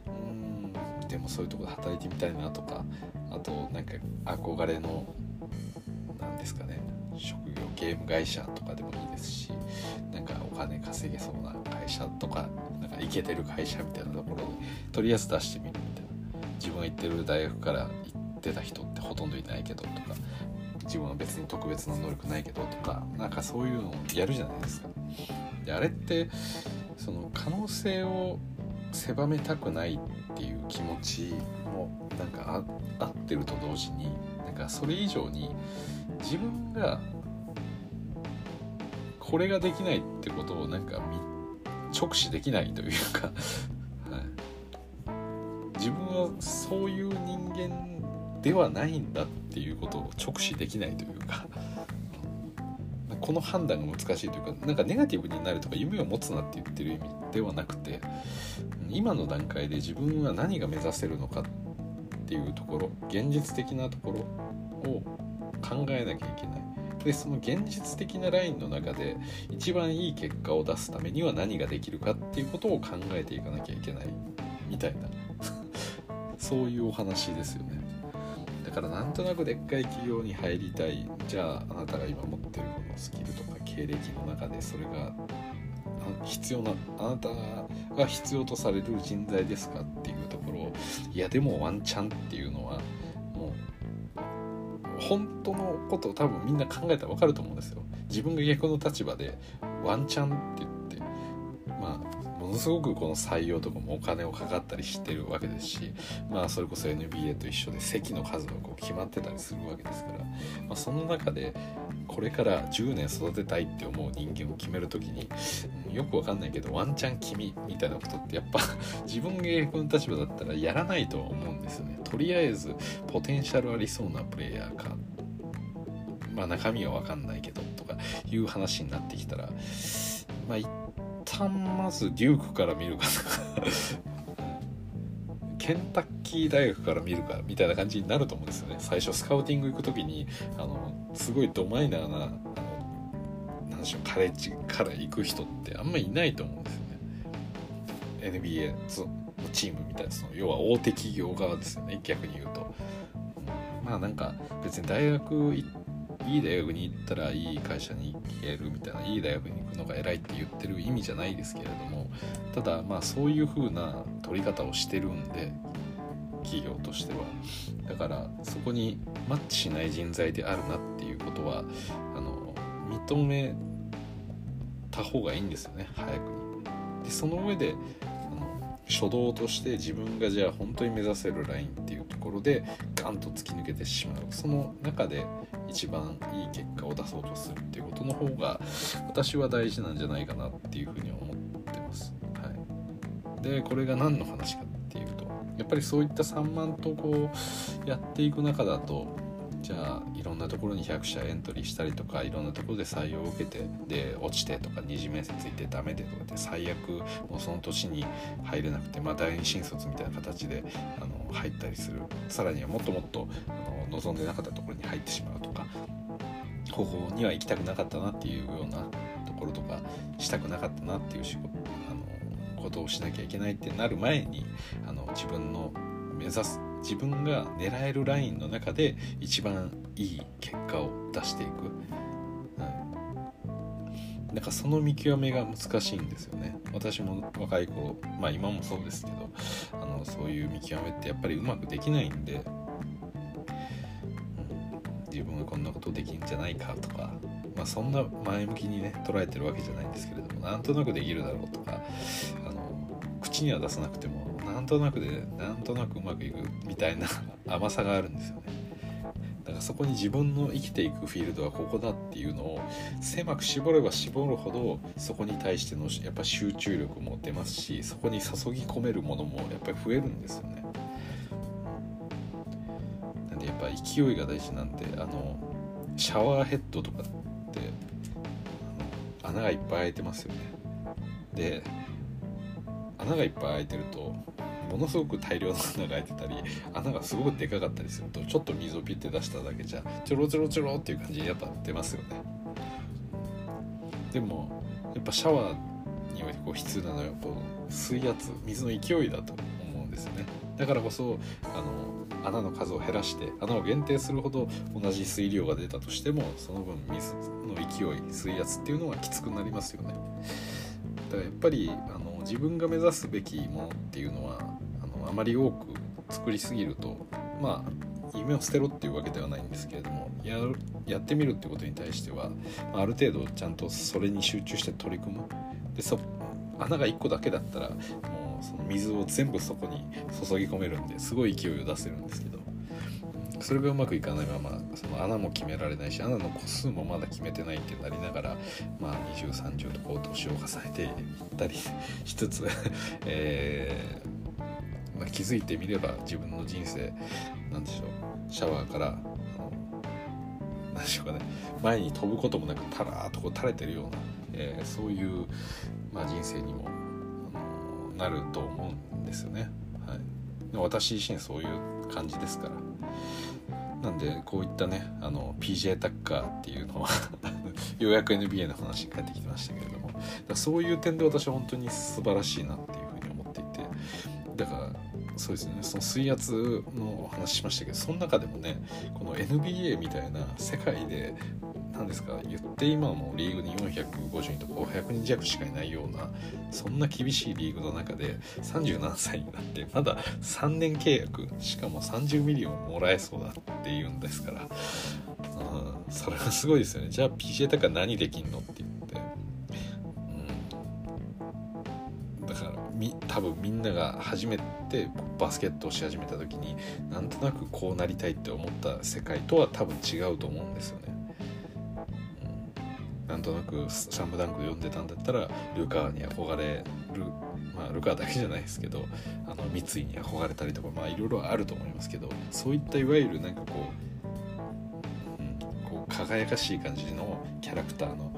うんでもそういうとこで働いてみたいなとかあとなんか憧れのですかね職業ゲーム会社とかでもいいですしなんかお金稼げそうな会社とかなんかイケてる会社みたいなところにとりあえず出してみるみたいな自分が行ってる大学から行ってた人ってほとんどいないけどとか自分は別に特別な能力ないけどとかなんかそういうのをやるじゃないですか。であれってその可能性を狭めたくないっていう気持ちもなんか合ってると同時になんかそれ以上に自分がこれができないってことをなんか直視できないというか。はい、自分はそういう人間ではないんだっていうことを直視できないというか。この判断が難しいというかなんかネガティブになるとか夢を持つなって言ってる意味ではなくて今の段階で自分は何が目指せるのかっていうところ現実的なところを考えなきゃいけない。でその現実的なラインの中で一番いい結果を出すためには何ができるかっていうことを考えていかなきゃいけないみたいな。そういうお話ですよね。だからなんとなくでっかい企業に入りたい。じゃああなたが今持ってるこのスキルとか経歴の中でそれが必要なあなたが必要とされる人材ですかっていうところを。いやでもワンチャンっていうのは本当のことを多分みんな考えたら分かると思うんですよ。自分が逆の立場でワンチャンって言ってまあものすごくこの採用とかもお金をかかったりしてるわけですしまあそれこそ NBA と一緒で席の数がこう決まってたりするわけですから、まあ、その中でこれから10年育てたいって思う人間を決める時に、うん、よくわかんないけどワンチャン君みたいなことってやっぱ 自分が逆の立場だったらやらないとは思うんですよね。とりあえずポテンシャルありそうなプレイヤーかまあ中身は分かんないけどとかいう話になってきたらまあ一旦まずデュークから見るかな。ケンタッキー大学から見るかみたいな感じになると思うんですよね。最初スカウティング行く時にあのすごいドマイナーなあのなんでしょうカレッジから行く人ってあんまりいないと思うんですよね。NBA のチームみたいなその要は大手企業側ですよね逆に言うと。まあなんか別に大学いい大学に行ったらいい会社に行けるみたいないい大学に行くのが偉いって言ってる意味じゃないですけれどもただまあそういう風な取り方をしてるんで企業としてはだからそこにマッチしない人材であるなっていうことはあの認めた方がいいんですよね早くに。でその上であの初動として自分がじゃあ本当に目指せるラインっていうところでガンと突き抜けてしまうその中で一番いい結果を出そうとするっていうことの方が私は大事なんじゃないかなっていうふうに思ってます。はい、でこれが何の話かやっぱりそういった3万とこうやっていく中だとじゃあいろんなところに100社エントリーしたりとかいろんなところで採用を受けてで落ちてとか二次面接行ってダメでとかで最悪もうその年に入れなくて、まあ、第二新卒みたいな形であの入ったりする。さらにはもっともっとあの望んでなかったところに入ってしまうとか方法には行きたくなかったなっていうようなところとかしたくなかったなっていう仕事ことをしなきゃいけないってなる前にあの自分の目指す自分が狙えるラインの中で一番いい結果を出していく、うん、なんかその見極めが難しいんですよね。私も若い頃まあ今もそうですけどあのそういう見極めってやっぱりうまくできないんで、うん、自分がこんなことできんじゃないかとかまあそんな前向きにね捉えてるわけじゃないんですけれどもなんとなくできるだろうとか口には出さなくてもなんとなくでなんとなくうまくいくみたいな 甘さがあるんですよね。だからそこに自分の生きていくフィールドはここだっていうのを狭く絞れば絞るほどそこに対してのやっぱ集中力も出ますしそこに注ぎ込めるものもやっぱり増えるんですよね。なんでやっぱ勢いが大事なんであのシャワーヘッドとかって穴がいっぱい開いてますよね。で穴がいっぱい開いてるとものすごく大量の穴が開いてたり穴がすごくでかかったりするとちょっと水をピッて出しただけじゃちょろちょろちょろっていう感じにやっぱ出ますよね。でもやっぱシャワーにおいてこう必要なのはこう水圧水の勢いだと思うんですよね。だからこそあの穴の数を減らして穴を限定するほど同じ水量が出たとしてもその分水の勢い水圧っていうのはきつくなりますよね。だからやっぱりあの自分が目指すべきものっていうのはあのあまり多く作りすぎるとまあ夢を捨てろっていうわけではないんですけれどもややってみるってことに対してはまある程度ちゃんとそれに集中して取り組む。でそ穴が1個だけだったらもうその水を全部そこに注ぎ込めるんですごい勢いを出せるんですけど。それがうまくいかないままその穴も決められないし穴の個数もまだ決めてないってなりながら、まあ、2030とこう年を重ねていったりしつつ、えーまあ、気づいてみれば自分の人生なんでしょうシャワーから何でしょうかね前に飛ぶこともなくパラーっとこう垂れてるような、えー、そういう、まあ、人生にも、なると思うんですよね。はい、私自身そういう感じですから。なんでこういったねあの PJ タッカーっていうのは ようやく NBA の話に帰ってきてましたけれども。そういう点で私は本当に素晴らしいなっていうふうに思っていて。だからそうですねその水圧の話しましたけどその中でもねこの NBA みたいな世界で何ですか？言って今はもうリーグに450人とか500人弱しかいないようなそんな厳しいリーグの中で37歳になってまだ3年契約しかも30 million もらえそうだっていうんですから、うん、それはすごいですよね。じゃあ PJ とか何できんのって言って、うん、だからみ多分みんなが初めてバスケットをし始めた時になんとなくこうなりたいって思った世界とは多分違うと思うんですよね。なんとなく「スラムダンク読んでたんだったらルカに憧れるまあルカだけじゃないですけどあの三井に憧れたりとかまあいろいろあると思いますけどそういったいわゆるなんかこう,、うん、こう輝かしい感じのキャラクターの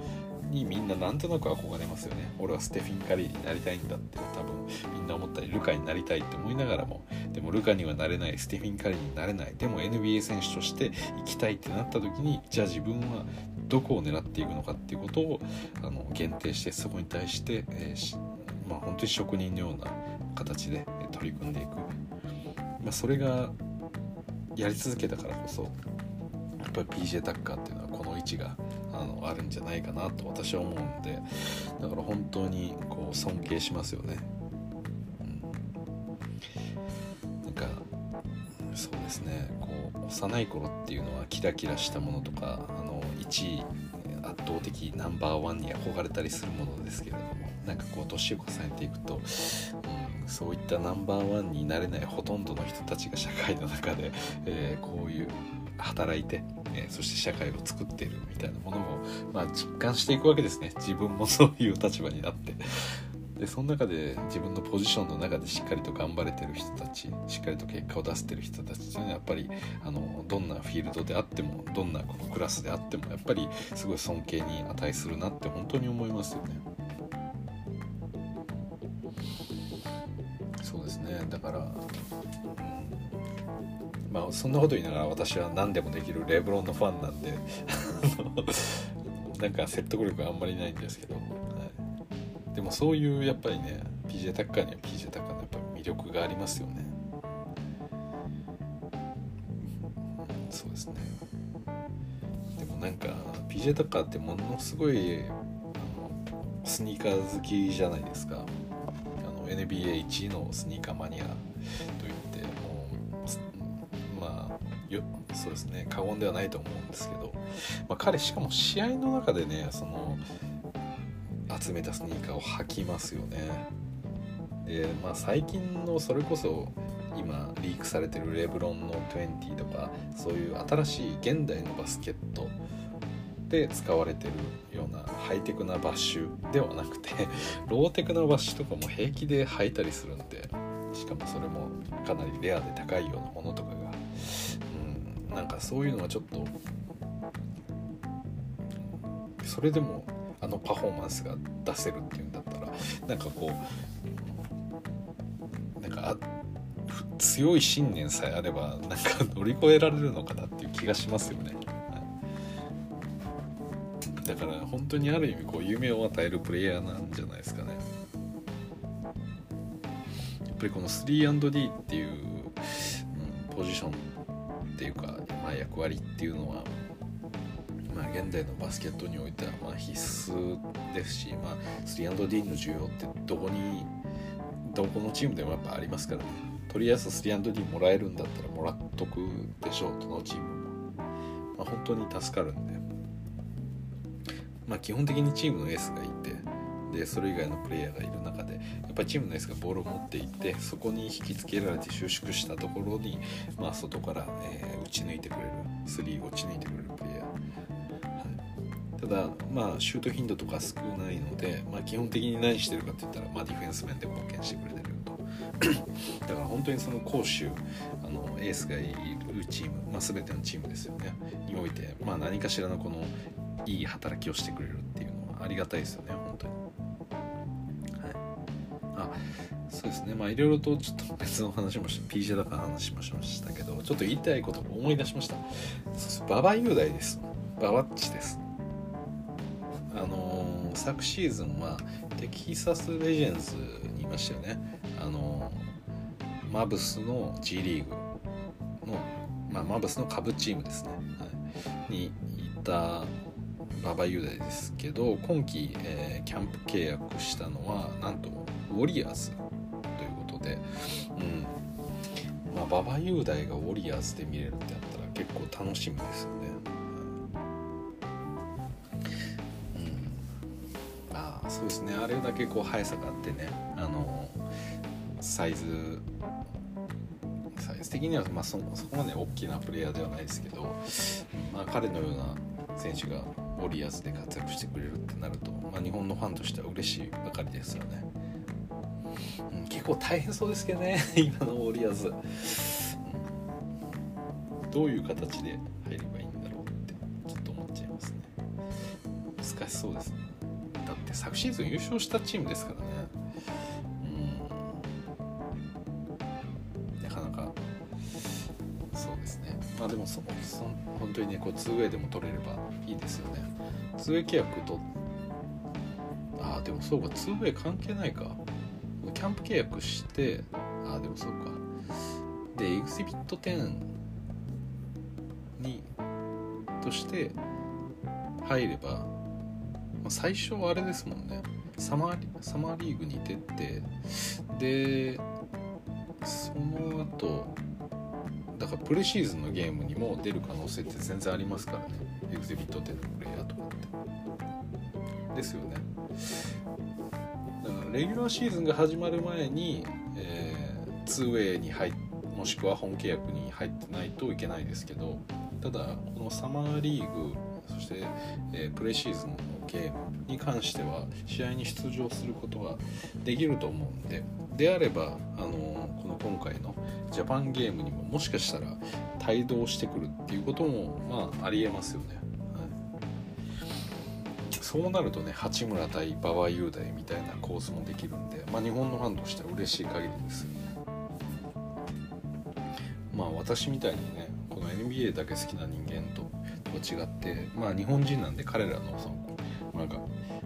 にみんななんとなく憧れますよね。俺はステフィン・カリーになりたいんだって多分みんな思ったりルカになりたいって思いながらもでもルカにはなれないステフィン・カリーになれない。でも NBA 選手として行きたいってなった時にじゃあ自分はどこを狙っていくのかっていうことをあの限定してそこに対して、えー、まあ、本当に職人のような形で取り組んでいく、まあ、それがやり続けたからこそやっぱり PJ タッカーっていうのはこの位置があのあるんじゃないかなと私は思うんでだから本当にこう尊敬しますよね。うん、なんかそうですねこう幼い頃っていうのはキラキラしたものとかあの1位圧倒的ナンバーワンに憧れたりするものですけれどもなんかこう年を重ねていくと、うん、そういったナンバーワンになれないほとんどの人たちが社会の中で、えー、こういう働いて、えー、そして社会を作っているみたいなものも、まあ、実感していくわけですね自分もそういう立場になってでその中で自分のポジションの中でしっかりと頑張れてる人たちしっかりと結果を出してる人たちっていうのはやっぱりあのどんなフィールドであってもどんなこのクラスであってもやっぱりすごい尊敬に値するなって本当に思いますよね。そうですね。だから、まあそんなこと言いながら私は何でもできるレブロンのファンなんでなんか説得力あんまりないんですけどでもそういうやっぱりね PJ タッカーには PJ タッカーのやっぱ魅力がありますよね、そうですね。でもなんか PJ タッカーってものすごいスニーカー好きじゃないですか。NBA1 位のスニーカーマニアといってもうまあよそうですね過言ではないと思うんですけど、まあ、彼しかも試合の中でねその集めたスニーカーを履きますよね。でまあ最近のそれこそ今リークされてるレブロンの20とかそういう新しい現代のバスケットで使われてるようなハイテクなバッシュではなくてローテクなバッシュとかも平気で履いたりするんでしかもそれもかなりレアで高いようなものとかが、うん、なんかそういうのはちょっとそれでもあのパフォーマンスが出せるっていうんだったらなんかこうなんか強い信念さえあればなんか乗り越えられるのかなっていう気がしますよね。だから本当にある意味こう夢を与えるプレイヤーなんじゃないですかね。やっぱりこの 3&D っていう、うん、ポジションっていうか、まあ、役割っていうのはまあ、現代のバスケットにおいてはま必須ですし、まあ、3&D の需要ってどこにどこのチームでもやっぱありますからね。とりあえず 3&D もらえるんだったらもらっとくでしょうどのチームも、まあ、本当に助かるんで、まあ、基本的にチームのエースがいてでそれ以外のプレイヤーがいる中でやっぱりチームのエースがボールを持っていてそこに引きつけられて収縮したところに、まあ、外から、えー、打ち抜いてくれる3を打ち抜いてくれるプレイヤー。ただまあシュート頻度とか少ないので、まあ、基本的に何してるかって言ったら、まあ、ディフェンス面で貢献してくれてると。だから本当にその攻守あのエースがいるチーム、まあ、全てのチームですよね。において、まあ、何かしらのこのいい働きをしてくれるっていうのはありがたいですよね本当に。はい、あそうですね。まあいろいろとちょっと別の話もし PJ だから話もしましたけどちょっと言いたいことを思い出しました。馬場雄大です。馬場っちです。あのー、昨シーズンはテキサス・レジェンズにいましたよね、あのー、マブスの G リーグの、まあ、マブスの下部チームですね、はい、にいた馬場雄大ですけど今季、えー、キャンプ契約したのはなんとウォリアーズということで、うん。まあ、馬場雄大がウォリアーズで見れるってやったら結構楽しみですよね。そうですね。あれだけこう速さがあってねあのサイズサイズ的には、まあ、そそこまで大きなプレイヤーではないですけど、まあ、彼のような選手がウォリアーズで活躍してくれるってなると、まあ、日本のファンとしては嬉しいばかりですよね、うん、結構大変そうですけどね 今のウォリアーズ、うん、どういう形で入ればいいんだろうってちょっと思っちゃいますね。難しそうですね。だって昨シーズン優勝したチームですからね。でもそそ本当にねこう 2way でも取れればいいですよね。2way 契約とああでもそうか。2way 関係ないかキャンプ契約してああでもそうかでエグゼビット10にとして入ればま、最初はあれですもんねサマーサマーリーグに出てでその後だからプレシーズンのゲームにも出る可能性って全然ありますからね。エグゼビット10のプレイヤーとかって。ですよね。だからレギュラーシーズンが始まる前に、えー、2way に入もしくは本契約に入ってないといけないですけどただこのサマーリーグそして、えー、プレシーズンのゲームに関しては試合に出場することができると思うんでであればあのこの今回のジャパンゲームにももしかしたら帯同してくるっていうこともまあありえますよね、はい、そうなるとね八村対馬場雄大みたいなコースもできるんで、まあ、日本のファンとしては嬉しい限りです。よねまあ私みたいにねこの NBA だけ好きな人間と違ってまあ日本人なんで彼らのそのなんか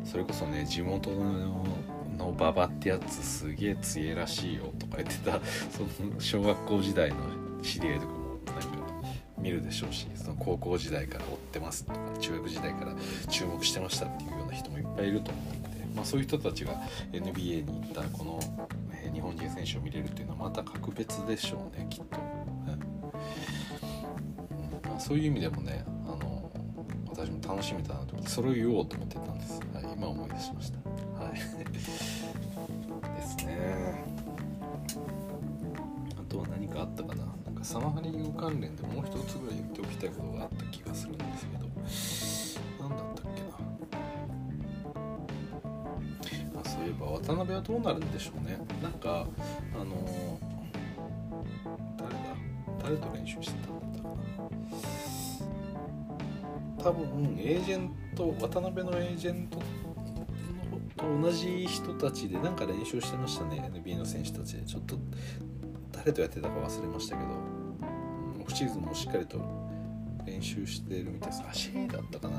それこそね地元のの馬場ってやつすげえ強えらしいよとか言ってた その小学校時代の知り合いとかもなんか見るでしょうしその高校時代から追ってますとか中学時代から注目してましたっていうような人もいっぱいいると思うので、まあ、そういう人たちが NBA に行ったこの、え、日本人選手を見れるっていうのはまた格別でしょうねきっと、うん。まあ、そういう意味でもね私も楽しみだなと思ってそれを言おうと思ってたんです、はい、今思い出しました。はい。ですね。あとは何かあったかな。なんかサマーリング関連でもう一つぐらい言っておきたいことがあった気がするんですけど。何だったっけな。あそういえば渡辺はどうなるんでしょうね。なんかあの誰だ？誰と練習してた？多分エージェント渡辺のエージェントと同じ人たちでなんか練習してましたね NBA の選手たちで。ちょっと誰とやってたか忘れましたけど、オフシーズンもしっかりと練習してるみたいです。あシェイだったかな、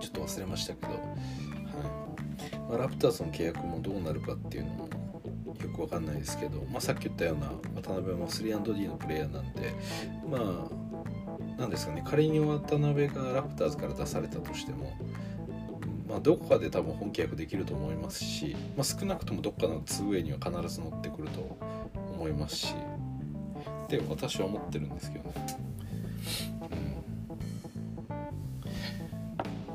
ちょっと忘れましたけど、はい。まあ、ラプターズの契約もどうなるかっていうのもよくわかんないですけど、まあ、さっき言ったような渡辺も 3&D のプレイヤーなんで。まあなんですかね仮に渡辺がラプターズから出されたとしてもまあ、どこかで多分本契約できると思いますし、まあ、少なくともどっかの 2way には必ず乗ってくると思いますしって私は思ってるんですけどね。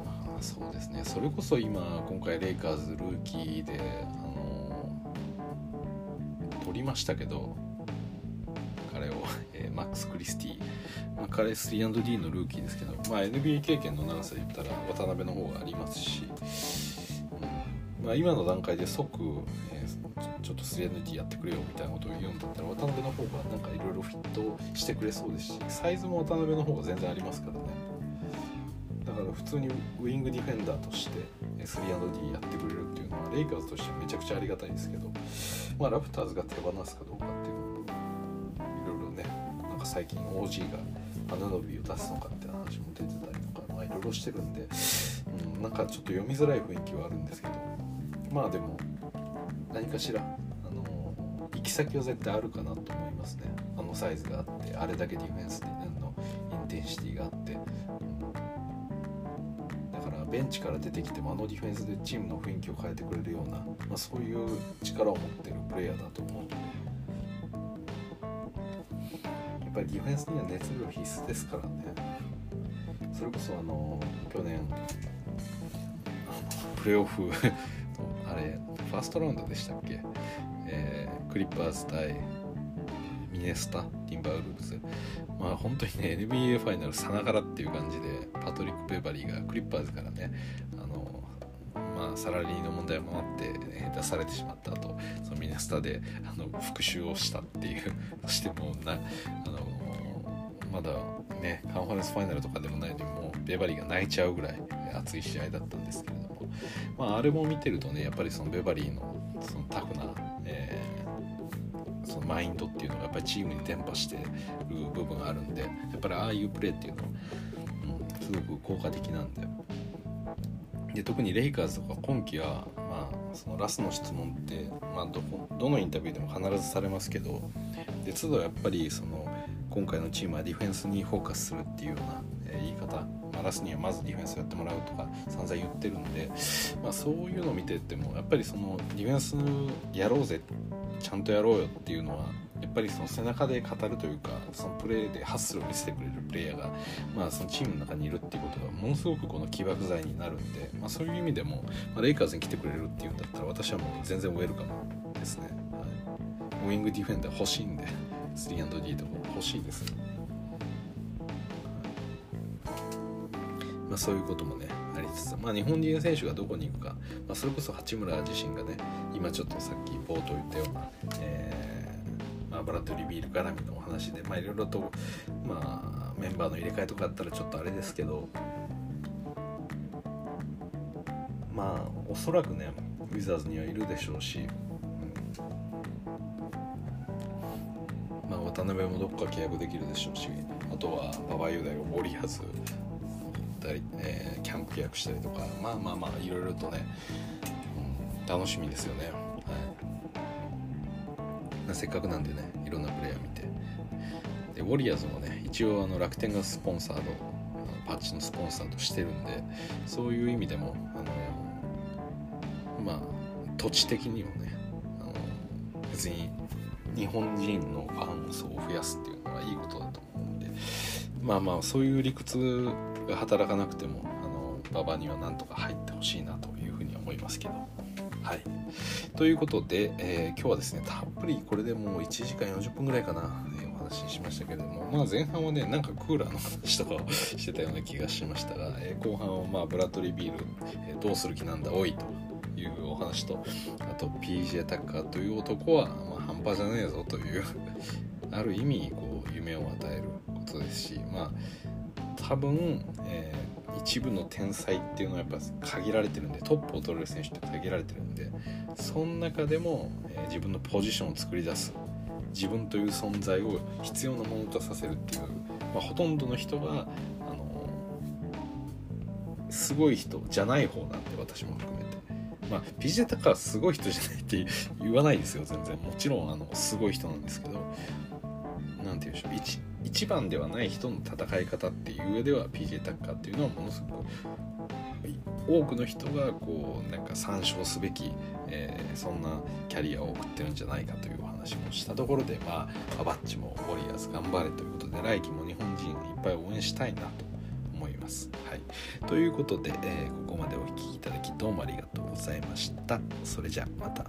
まあ、そうですねそれこそ今今回レイカーズルーキーで、あの、取りましたけど彼を、えー、マックス・クリスティまあ、彼 3&D のルーキーですけど、まあ、NBA 経験の長さで言ったら渡辺の方がありますし、うん。まあ、今の段階で即、えー、ちょっと 3&D やってくれよみたいなことを言うんだったら渡辺の方がなんかいろいろフィットしてくれそうですしサイズも渡辺の方が全然ありますからね。だから普通にウイングディフェンダーとして 3&D やってくれるっていうのはレイカーズとしてめちゃくちゃありがたいですけど、まあ、ラプターズが手放すかどうかっていうのもいろいろねなんか最近 OG が花伸びを出すのかって話も出てたりとか、まあ、いろいろしてるんで、うん、なんかちょっと読みづらい雰囲気はあるんですけどまあでも何かしらあの行き先は絶対あるかなと思いますね。あのサイズがあってあれだけディフェンスでのインテンシティがあって、うん、だからベンチから出てきてもあのディフェンスでチームの雰囲気を変えてくれるような、まあ、そういう力を持ってるプレイヤーだと思うのでっぱりディフェンスには熱量必須ですからね。それこそあの去年プレーオフ あれファーストラウンドでしたっけ、えー、クリッパーズ対ミネスタティンバーウルーブズ。まあ本当にね NBA ファイナルさながらっていう感じでパトリック・ベバリーがクリッパーズからねまあ、サラリーの問題もあって、ね、出されてしまった後そのミネスタであの復讐をしたっていう そしてもうなあのまだねカンファレンスファイナルとかでもないのにもうベバリーが泣いちゃうぐらい熱い試合だったんですけれども、まあ、あれも見てるとねやっぱりそのベバリーのそのタフな、えー、そのマインドっていうのがやっぱりチームに伝播してる部分があるんでやっぱりああいうプレーっていうのは、うん、すごく効果的なんで。で特にレイカーズとか今季は、まあ、そのラスの質問って、まあどこ、どのインタビューでも必ずされますけどで都度やっぱりその今回のチームはディフェンスにフォーカスするっていうような、え言い方、まあ、ラスにはまずディフェンスやってもらうとか散々言ってるんで、まあ、そういうのを見ててもやっぱりそのディフェンスやろうぜちゃんとやろうよっていうのはやっぱりその背中で語るというかそのプレーでハッスルを見せてくれるプレイヤーが、まあ、そのチームの中にいるっていうことがものすごくこの起爆剤になるんで、まあ、そういう意味でも、まあ、レイカーズに来てくれるっていうんだったら私はもう全然ウェルカムですね、はい、ウィングディフェンダー欲しいんで 3&D とか欲しいですね、まあ、そういうこともねありつつ、まあ、日本人選手がどこに行くか、まあ、それこそ八村自身がね今ちょっとさっき冒頭言ったような、えーあ、ブラッドリー・ビール絡みのお話で、まあ、いろいろと、まあ、メンバーの入れ替えとかあったらちょっとあれですけどまあおそらくねウィザーズにはいるでしょうし、まあ、渡辺もどっか契約できるでしょうしあとは馬場雄大がウォリアーズたり、えー、キャンプ契約したりとかまあまあまあいろいろとね、うん、楽しみですよね。せっかくなんでねいろんなプレイヤー見て。でウォリアーズもね一応あの楽天がスポンサーのパッチのスポンサーとしてるんでそういう意味でもあのまあ土地的にもねあの別に日本人のファン層を増やすっていうのはいいことだと思うんでまあまあそういう理屈が働かなくてもあの馬場にはなんとか入ってほしいなというふうに思いますけど。はい。ということで、えー、今日はですね、たっぷりこれでもう1時間40分ぐらいかな、えー、お話ししましたけれども、まあ、前半はね、なんかクーラーの話とかを してたような気がしましたが、えー、後半はまあブラッドリービール、えどうする気なんだ、おいというお話と、あと PJ タッカーという男は、まあ、半端じゃねえぞという ある意味こう夢を与えることですしまあ多分、えー、一部の天才っていうのはやっぱ限られてるんでトップを取れる選手って限られてるんでその中でも、え、自分のポジションを作り出す自分という存在を必要なものとさせるっていう、まあ、ほとんどの人があのすごい人じゃない方なんで私も含めて。まあ、PJ タカはすごい人じゃないって言わないですよ全然もちろんあのすごい人なんですけど何て言うんでしょう一番ではない人の戦い方っていう上では PJ タッカーっていうのはものすごく多くの人がこうなんか参照すべき、えー、そんなキャリアを送ってるんじゃないかというお話もしたところでまあバッチもウォリアーズ頑張れということで来季も日本人いっぱい応援したいなと思います。はい、ということで、えー、ここまでお聴きいただきどうもありがとうございました。それじゃまた。